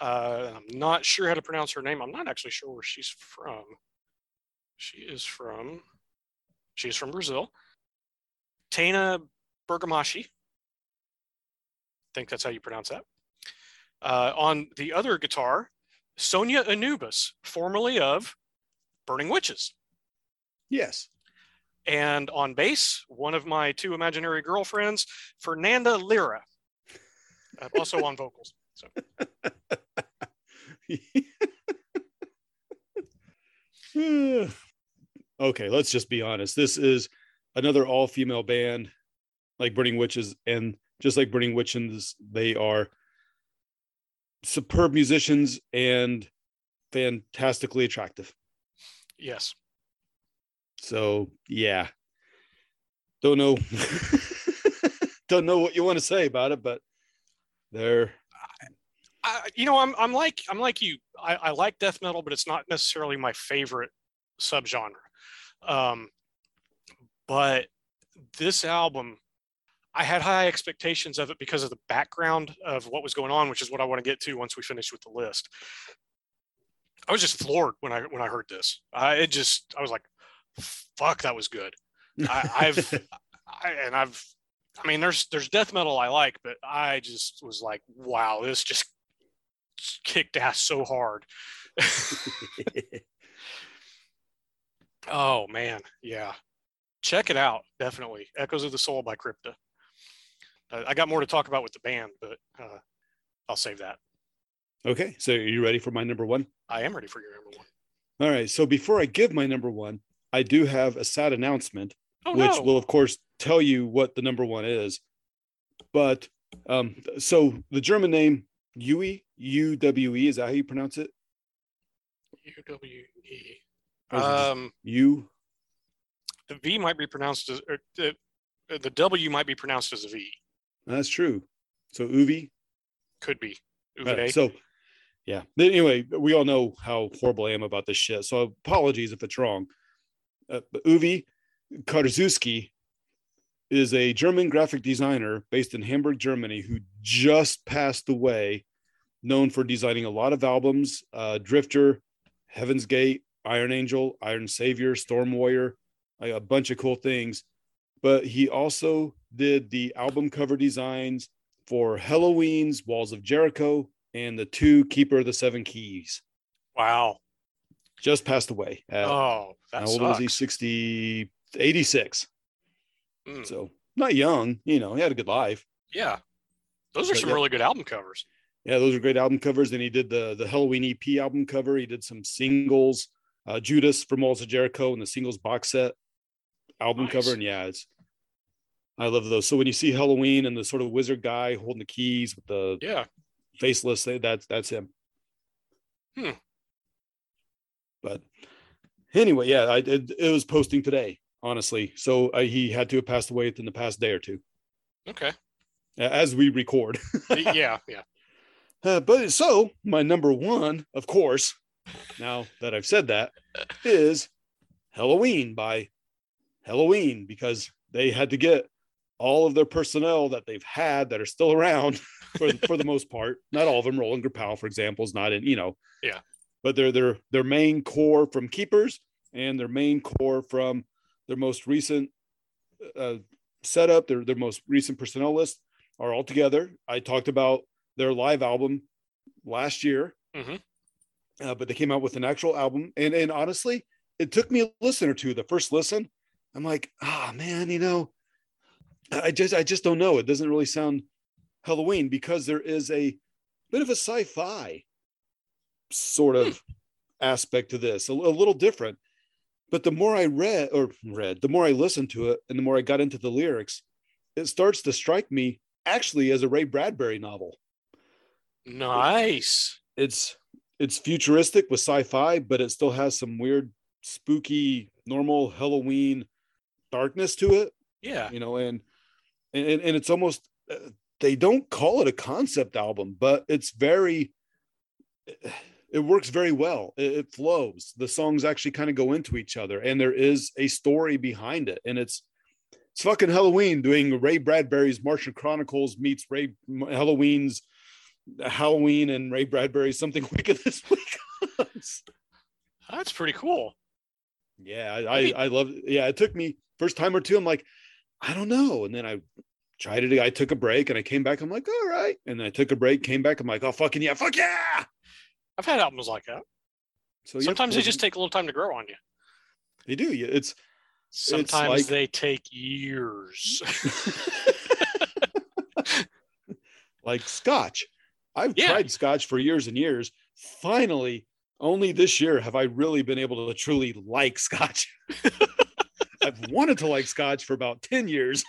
uh, I'm not sure how to pronounce her name. I'm not actually sure where she's from. She is from. She is from Brazil. Tana Bergamaschi. I think that's how you pronounce that. Uh, on the other guitar, Sonia Anubis, formerly of Burning Witches. yes And on bass, one of my two imaginary girlfriends, Fernanda Lira, uh, also on vocals. So. [LAUGHS] Okay let's just be honest. This is another all-female band like burning witches and just like burning witches they are superb musicians and fantastically attractive. Yes, So yeah, don't know, [LAUGHS] don't know what you want to say about it, but they're I, you know, I'm I'm like I'm like you. I, I like death metal, but it's not necessarily my favorite subgenre. Um, but this album, I had high expectations of it because of the background of what was going on, which is what I want to get to once we finish with the list. I was just floored when I when I heard this. I it just I was like, "Fuck, that was good." [LAUGHS] I, I've I, and I've I mean, there's there's death metal I like, but I just was like, "Wow, this just kicked ass so hard." [LAUGHS] Oh man, yeah. Check it out, definitely. Echoes of the Soul by Crypta. Uh, I got more to talk about with the band, but uh, I'll save that. okay. So are you ready for my number one? I am ready for your number one. All right. So before I give my number one, I do have a sad announcement, Oh which no! will of course tell you what the number one is. But um, so the German name Uwe U W E is that how you pronounce it? U-W-E. Is it just Um, U the V might be pronounced as or the, the W might be pronounced as a V. That's true. So Uwe. Could be. Right, so yeah. Anyway, we all know how horrible I am about this shit. So apologies if it's wrong. Uh, Uwe Karczewski is a German graphic designer based in Hamburg, Germany, who just passed away, known for designing a lot of albums, uh, Drifter, Heaven's Gate, Iron Angel, Iron Savior, Storm Warrior, a bunch of cool things. But he also did the album cover designs for Helloween's Walls of Jericho and the two Keeper of the Seven Keys. wow. Just passed away. At, Oh, how old was he? sucks. 60, 86. Mm, So not young, you know, he had a good life. yeah. Those are But some yeah. really good album covers. Yeah, those are great album covers. And he did the the Helloween EP album cover. He did some singles, uh, Judas from Walls of Jericho and the singles box set album Nice. cover. And yeah, it's I love those. So when you see Helloween and the sort of wizard guy holding the keys with the Yeah. faceless, that's that's him. Hmm. But anyway, yeah, I it, it was posting today, honestly. So uh, he had to have passed away within the past day or two, Okay. as we record. yeah. Yeah. [LAUGHS] Uh, but so my number one, of course, now that I've said that, is Helloween by Helloween because they had to get all of their personnel that they've had that are still around [LAUGHS] for for the most part. Not all of them. Roland Grapow, for example, is not in. You know. Yeah. But they're their their main core from keepers and their main core from their most recent uh, setup. Their their most recent personnel list are all together. I talked about their live album last year, Mhm. uh, but they came out with an actual album. And and honestly, it took me a listen or two. The first listen, I'm like, ah man, you know, I just I just don't know. It doesn't really sound Helloween because there is a bit of a sci-fi sort of aspect to this, a, a little different. But the more I read or read, the more I listened to it, and the more I got into the lyrics, it starts to strike me actually as a Ray Bradbury novel. Nice. It's it's futuristic with sci-fi, but it still has some weird, spooky, normal Halloween darkness to it. Yeah. you know and and and it's almost uh, they don't call it a concept album but it's very it works very well it, it flows the songs actually kind of go into each other and there is a story behind it and it's it's fucking helloween doing ray bradbury's martian chronicles meets ray helloween's halloween and ray bradbury's something [LAUGHS] wicked this week That's pretty cool. Yeah, I, I, I love. Yeah, it took me first time or two. I'm like, I don't know, and then I tried it. I took a break and I came back. I'm like, all right, and then I took a break, came back. I'm like, oh fucking yeah, fuck yeah. I've had albums like that. So yeah, Sometimes they just take a little time to grow on you. they do. Yeah, It's Sometimes like- they take years. [LAUGHS] like Scotch. I've Yeah. tried Scotch for years and years. Finally, only this year have I really been able to truly like Scotch. [LAUGHS] I've wanted to like Scotch for about ten years.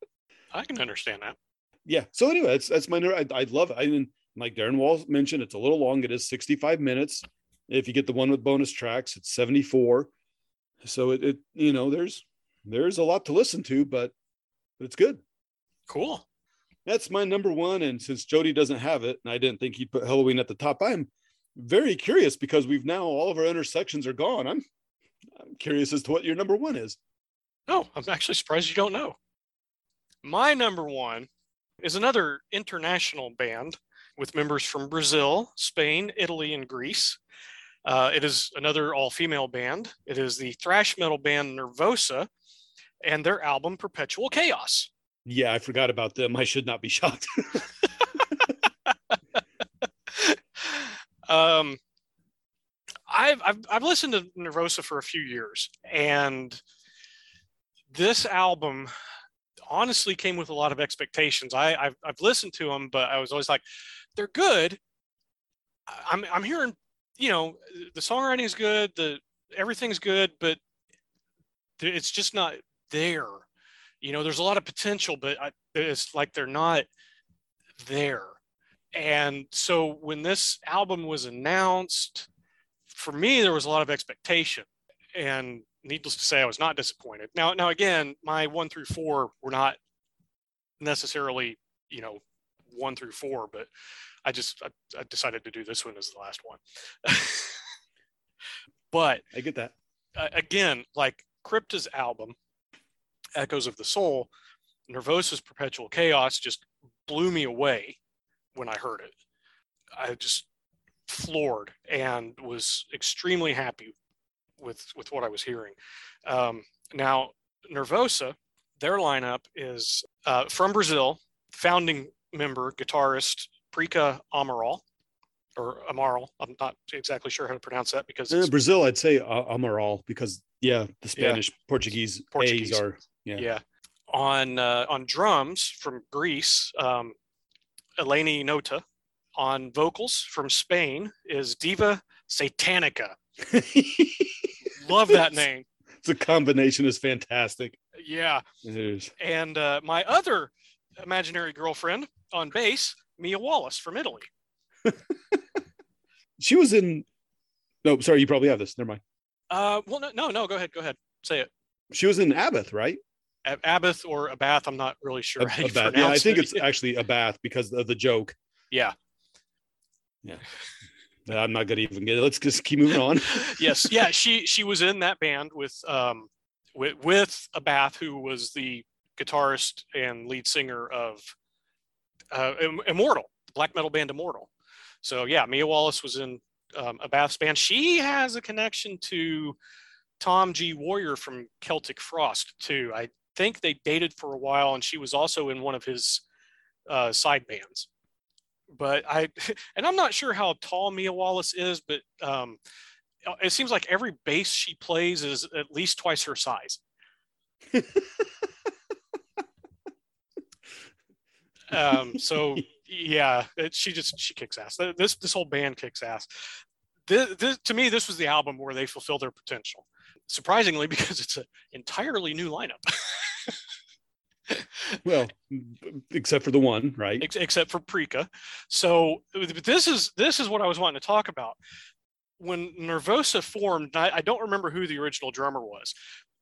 [LAUGHS] I can understand that. yeah. So anyway, that's that's my. I, I love it. I didn't like Darren Wall mentioned. It's a little long. It is 65 minutes. If you get the one with bonus tracks, it's 74. So it, it you know there's there's a lot to listen to, but but it's good. Cool. That's my number one. And since Jody doesn't have it, and I didn't think he'd put Helloween at the top, I'm very curious because we've now all of our intersections are gone. I'm I'm curious as to what your number one is. Oh, I'm actually surprised you don't know. My number one is another international band with members from Brazil, Spain, Italy, and Greece. Uh, it is another all female band. It is the thrash metal band Nervosa and their album Perpetual Chaos. Yeah, I forgot about them. I should not be shocked. [LAUGHS] [LAUGHS] um, I've, I've I've listened to Nervosa for a few years, and this album honestly came with a lot of expectations. I I've, I've listened to them, but I was always like, they're good. I'm I'm hearing, you know, the songwriting is good, the everything's good, but it's just not there. You know, there's a lot of potential, but I, it's like they're not there. And so when this album was announced, for me there was a lot of expectation, and needless to say, I was not disappointed. Now, now again, my one through four were not necessarily, you know, one through four, but I just I, I decided to do this one as the last one. [LAUGHS] but I get that. uh, again, like Crypta's album, Echoes of the Soul, Nervosa's Perpetual Chaos just blew me away when I heard it. I just floored and was extremely happy with with what I was hearing. Um, now, Nervosa, their lineup is uh, from Brazil, founding member, guitarist Prika Amaral, or Amaral. I'm not exactly sure how to pronounce that because it's Brazil, I'd say uh, Amaral because yeah, the Yeah. Spanish Portuguese, Portuguese. A's are yeah. Yeah. On uh, on drums from Greece, um, Eleni Nota. On vocals from Spain is Diva Satanica. [LAUGHS] Love that name. the combination is fantastic. Yeah. It is. And uh, my other imaginary girlfriend on bass, Mia Wallace from Italy. [LAUGHS] She was in. No, sorry, you probably have this. Never mind. Uh, well, no, no, no, go ahead, go ahead, say it. She was in Abath, right? A- Abath or Abath, I'm not really sure. A, how you Abath. Yeah, I think it. it's actually a bath because of the joke. [LAUGHS] Yeah. Yeah. I'm not gonna even get it. Let's just keep moving on. [LAUGHS] yes, yeah. She she was in that band with um with with Abath, who was the guitarist and lead singer of uh, Immortal, black metal band Immortal. So yeah, Mia Wallace was in um, Abath's band. She has a connection to Tom G. Warrior from Celtic Frost too. I think they dated for a while, and she was also in one of his uh, side bands. But I, [LAUGHS] and I'm not sure how tall Mia Wallace is, but um, it seems like every bass she plays is at least twice her size. um, so [LAUGHS] yeah, it, she just she kicks ass. This this whole band kicks ass. This, this, to me, this was the album where they fulfill their potential. Surprisingly, [LAUGHS] because it's an entirely new lineup, [LAUGHS] Well, except for the one, right? ex- except for Prika. So this is this is what I was wanting to talk about. When Nervosa formed, I, I don't remember who the original drummer was,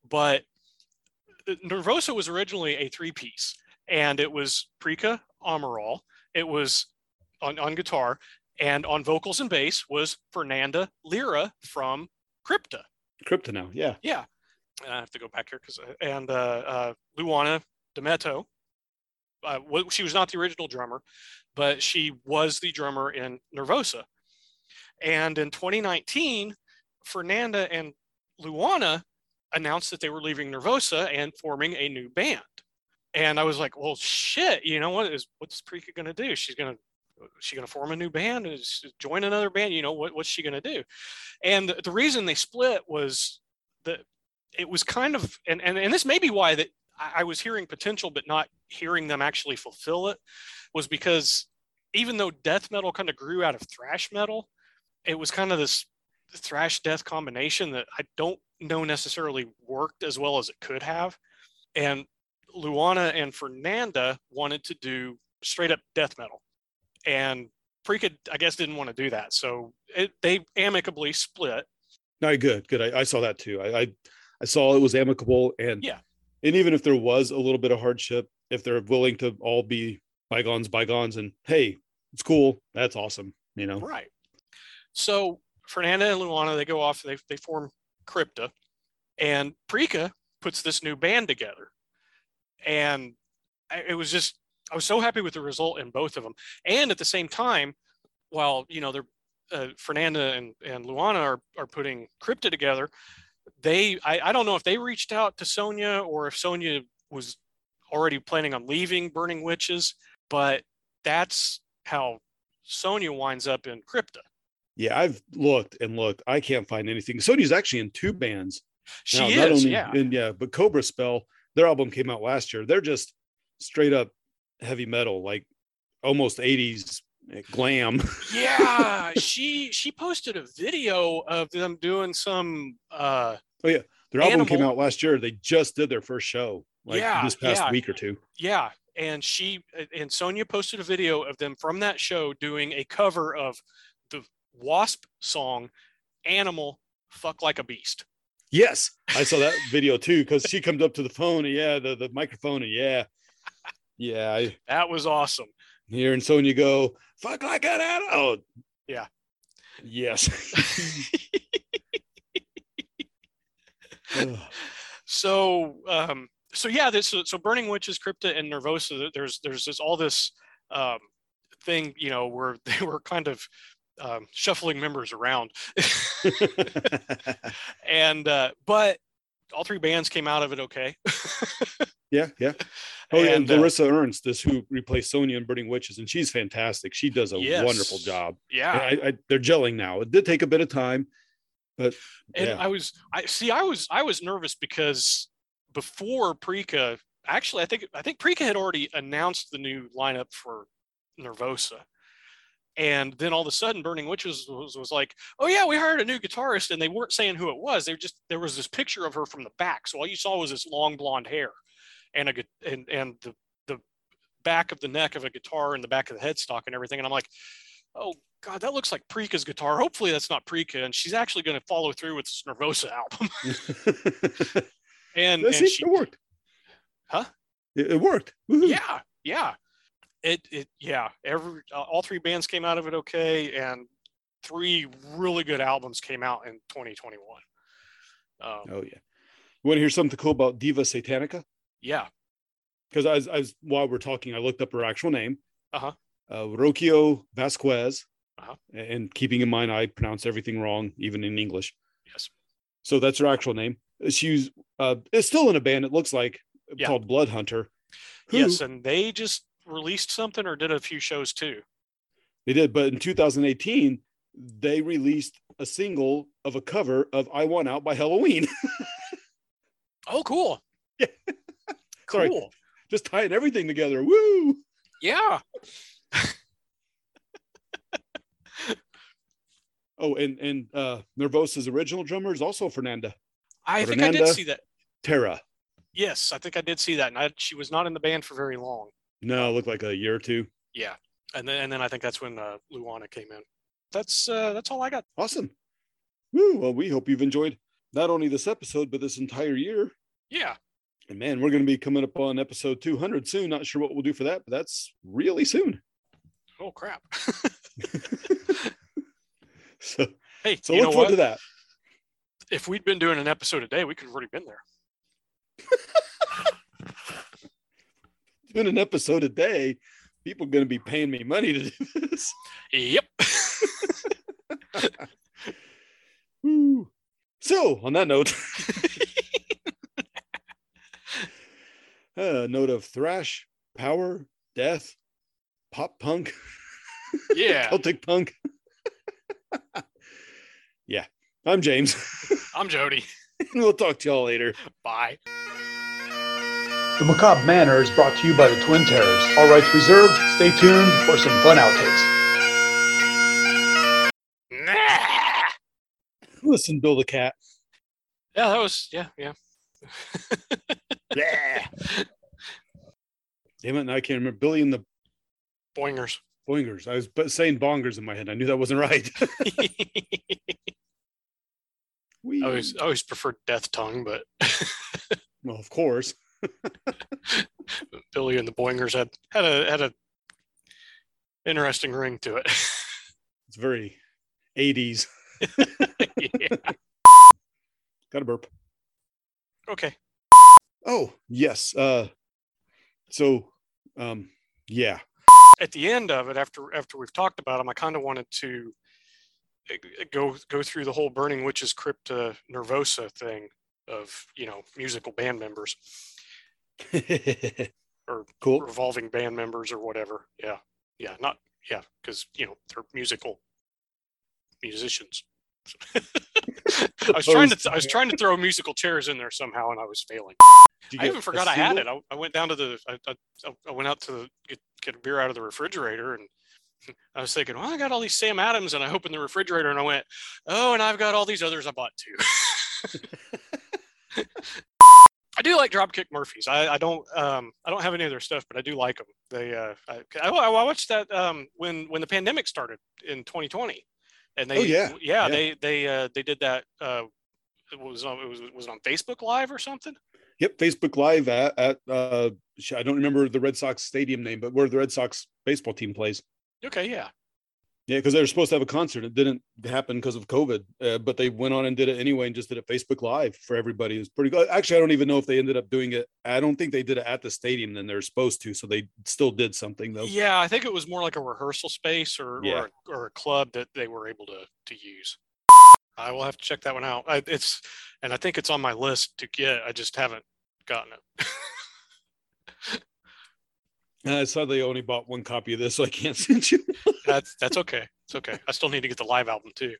but Nervosa was originally a three piece, and it was Prika Amaral. It was on, on guitar, and on vocals and bass was Fernanda Lira from Crypta. Crypto now, yeah. Yeah, and I have to go back here because and uh, uh, Luana Dametto. Uh, she was not the original drummer, but she was the drummer in Nervosa. And in 2019, Fernanda and Luana announced that they were leaving Nervosa and forming a new band. And I was like, well, shit, you know what is what's Prika gonna do? She's gonna she gonna form a new band Is join another band? You know what what's she gonna do? And the, the reason they split was that it was kind of and and, and this may be why that I, was hearing potential but not hearing them actually fulfill it was because even though death metal kind of grew out of thrash metal, it was kind of this thrash death combination that I don't know necessarily worked as well as it could have. And Luana and Fernanda wanted to do straight up death metal. And Prika, I guess, didn't want to do that. So it, they amicably split. No, good, good. I, I saw that too. I, I I saw it was amicable and Yeah. And even if there was a little bit of hardship, if they're willing to all be bygones, bygones, and hey, it's cool. That's awesome. You know. Right. So Fernanda and Luana, they go off, they, they form Crypta, and Prika puts this new band together. And it was just, I was so happy with the result in both of them. And at the same time, while, you know, they're, uh, Fernanda and, and Luana are, are putting Crypta together, they, I, I don't know if they reached out to Sonia or if Sonia was already planning on leaving Burning Witches, but that's how Sonia winds up in Crypta. Yeah, I've looked and looked. I can't find anything. Sony's actually in two bands. She now, is, only- yeah. And yeah, but Cobra Spell, their album came out last year. They're just straight up heavy metal, like almost 80s glam. yeah, [LAUGHS] she she posted a video of them doing some uh oh yeah Their album came out last year. They just did their first show, like Yeah, this past yeah. week or two. yeah, and she and Sonia posted a video of them from that show doing a cover of the Wasp song Animal Fuck Like a Beast. Yes, I saw that video too because she comes up to the phone and yeah, the, the microphone and yeah, yeah. I That was awesome. hear and Sonia go fuck like an. Oh, Yeah. Yes. [LAUGHS] So um so yeah this so, so burning witches crypta and nervosa there's there's this all this um thing you know where [LAUGHS] they were kind of um, shuffling members around [LAUGHS] and uh but all three bands came out of it okay yeah, yeah. Oh, yeah, and And, uh, Larissa Ernst is who replaced Sonia in Burning Witches, and she's fantastic. She does a Yes. wonderful job. yeah I, I, they're gelling now. It did take a bit of time, but and yeah. i was i see i was i was nervous because before Prika, actually i think i think Prika had already announced the new lineup for nervosa And then all of a sudden, Burning Witches was, was like, "Oh yeah, we hired a new guitarist," and they weren't saying who it was. They were just there was this picture of her from the back, so all you saw was this long blonde hair, and a and and the the back of the neck of a guitar and the back of the headstock and everything. And I'm like, "Oh God, that looks like Prika's guitar. Hopefully that's not Preeka, and she's actually going to follow through with this Nervosa album." [LAUGHS] [LAUGHS] and, and See, she, it worked. Huh? It, it worked. Woohoo. yeah yeah it it yeah every uh, all three bands came out of it okay and three really good albums came out in 2021 um, Oh yeah. You want to hear something cool about Diva Satanica? Yeah Because as, was while we're talking, I looked up her actual name. Uh-huh. Uh, Rocio Vasquez. Uh-huh. And keeping in mind, I pronounce everything wrong, even in English. yes So that's her actual name. She's uh, is still in a band. It looks like Yeah. called Blood Hunter. who- yes and they just released something or did a few shows too They did, but in 2018, they released a single of a cover of "I Want Out" by Helloween. [LAUGHS] oh cool Yeah. Sorry. cool Just tying everything together. Woo! yeah [LAUGHS] Oh, and and uh, Nervosa's original drummer is also Fernanda i think i did see that Terra. yes i think i did see that and I, she was not in the band for very long No, it looked like a year or two. yeah and then and then i think that's when uh, luana came in that's uh that's all i got Awesome. Woo! Well, we hope you've enjoyed not only this episode but this entire year. yeah And man, we're going to be coming up on episode 200 soon. Not sure what we'll do for that, but that's really soon. oh crap [LAUGHS] So, hey so you look forward to that. if we'd been doing an episode a day, we could have already been there. [LAUGHS] Doing an episode a day, people are going to be paying me money to do this. Yep. [LAUGHS] So, on that note, a note of thrash, power, death, pop punk, [LAUGHS] Yeah. Celtic punk. [LAUGHS] yeah, I'm James. [LAUGHS] I'm Jody. we'll talk to y'all later. Bye. The Macabre Manor is brought to you by the Twin Terrors. All rights reserved. Stay tuned for some fun outtakes. Nah. Listen, Bill the cat. Yeah, that was yeah, yeah. Bleh. Damn it, now I can't remember. Billy and the Boingers. Boingers. I was saying bongers in my head. I knew that wasn't right. [LAUGHS] I always I always preferred Death Tongue, but [LAUGHS] well, of course. [LAUGHS] Billy and the Boingers had had a had a interesting ring to it. It's very 80s. yeah. Got a burp. Okay. Oh, yes. Uh so um yeah. At the end of it, after after we've talked about them, I kind of wanted to uh, go go through the whole Burning Witches Crypt uh, Nervosa thing of you know musical band members [LAUGHS] or cool. revolving band members or whatever. Yeah, yeah, not yeah, because you know they're musical musicians. [LAUGHS] I was trying to I was trying to throw musical chairs in there somehow, and I was failing. I even forgot I had it. I, I went down to the I, I, I went out to the, get get a beer out of the refrigerator, and [LAUGHS] I was thinking, well, I got all these Sam Adams, and I opened the refrigerator, and I went, oh, and I've got all these others I bought too. [LAUGHS] [LAUGHS] I do like Dropkick Murphys. I, I don't um I don't have any of their stuff, but I do like them. They uh I, I, I watched that um when when the pandemic started in 2020, and they Oh, yeah. yeah, Yeah. they they uh they did that uh it was on it was was it on Facebook Live or something. Yep, Facebook Live at, at uh I don't remember the Red Sox stadium name, but where the Red Sox baseball team plays. Okay, yeah. Yeah, because they were supposed to have a concert. It didn't happen because of COVID, uh, but they went on and did it anyway and just did it Facebook Live for everybody. It was pretty good. Actually, I don't even know if they ended up doing it. I don't think they did it at the stadium than they're supposed to. So they still did something though. Yeah, I think it was more like a rehearsal space or Yeah. or, a, or a club that they were able to to use. I will have to check that one out. I, it's and I think it's on my list to get. I just haven't gotten it. [LAUGHS] I sadly, only bought one copy of this, so I can't [LAUGHS] send you. that's that's okay. It's okay. I still need to get the live album too.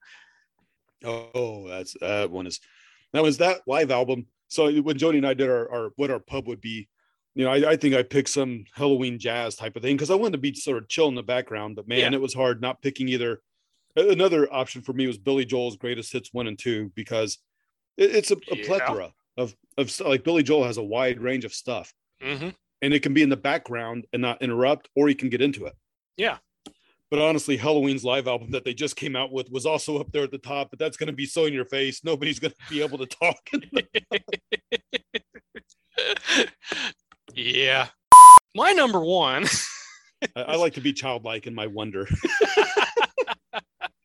Oh, that's that one is that was that live album. So when Jody and I did our, our what our pub would be, you know, I, I think I picked some Halloween jazz type of thing because I wanted to be sort of chill in the background. But man, Yeah. it was hard not picking either. Another option for me was Billy Joel's Greatest Hits one and two because it, it's a, a Yeah. plethora of of like Billy Joel has a wide range of stuff, hmm and it can be in the background and not interrupt, or you can get into it. Yeah. But honestly, Helloween's live album that they just came out with was also up there at the top. But that's going to be so in your face, nobody's going to be able to talk. [LAUGHS] yeah. My number one. I, I like to be childlike in my wonder. [LAUGHS]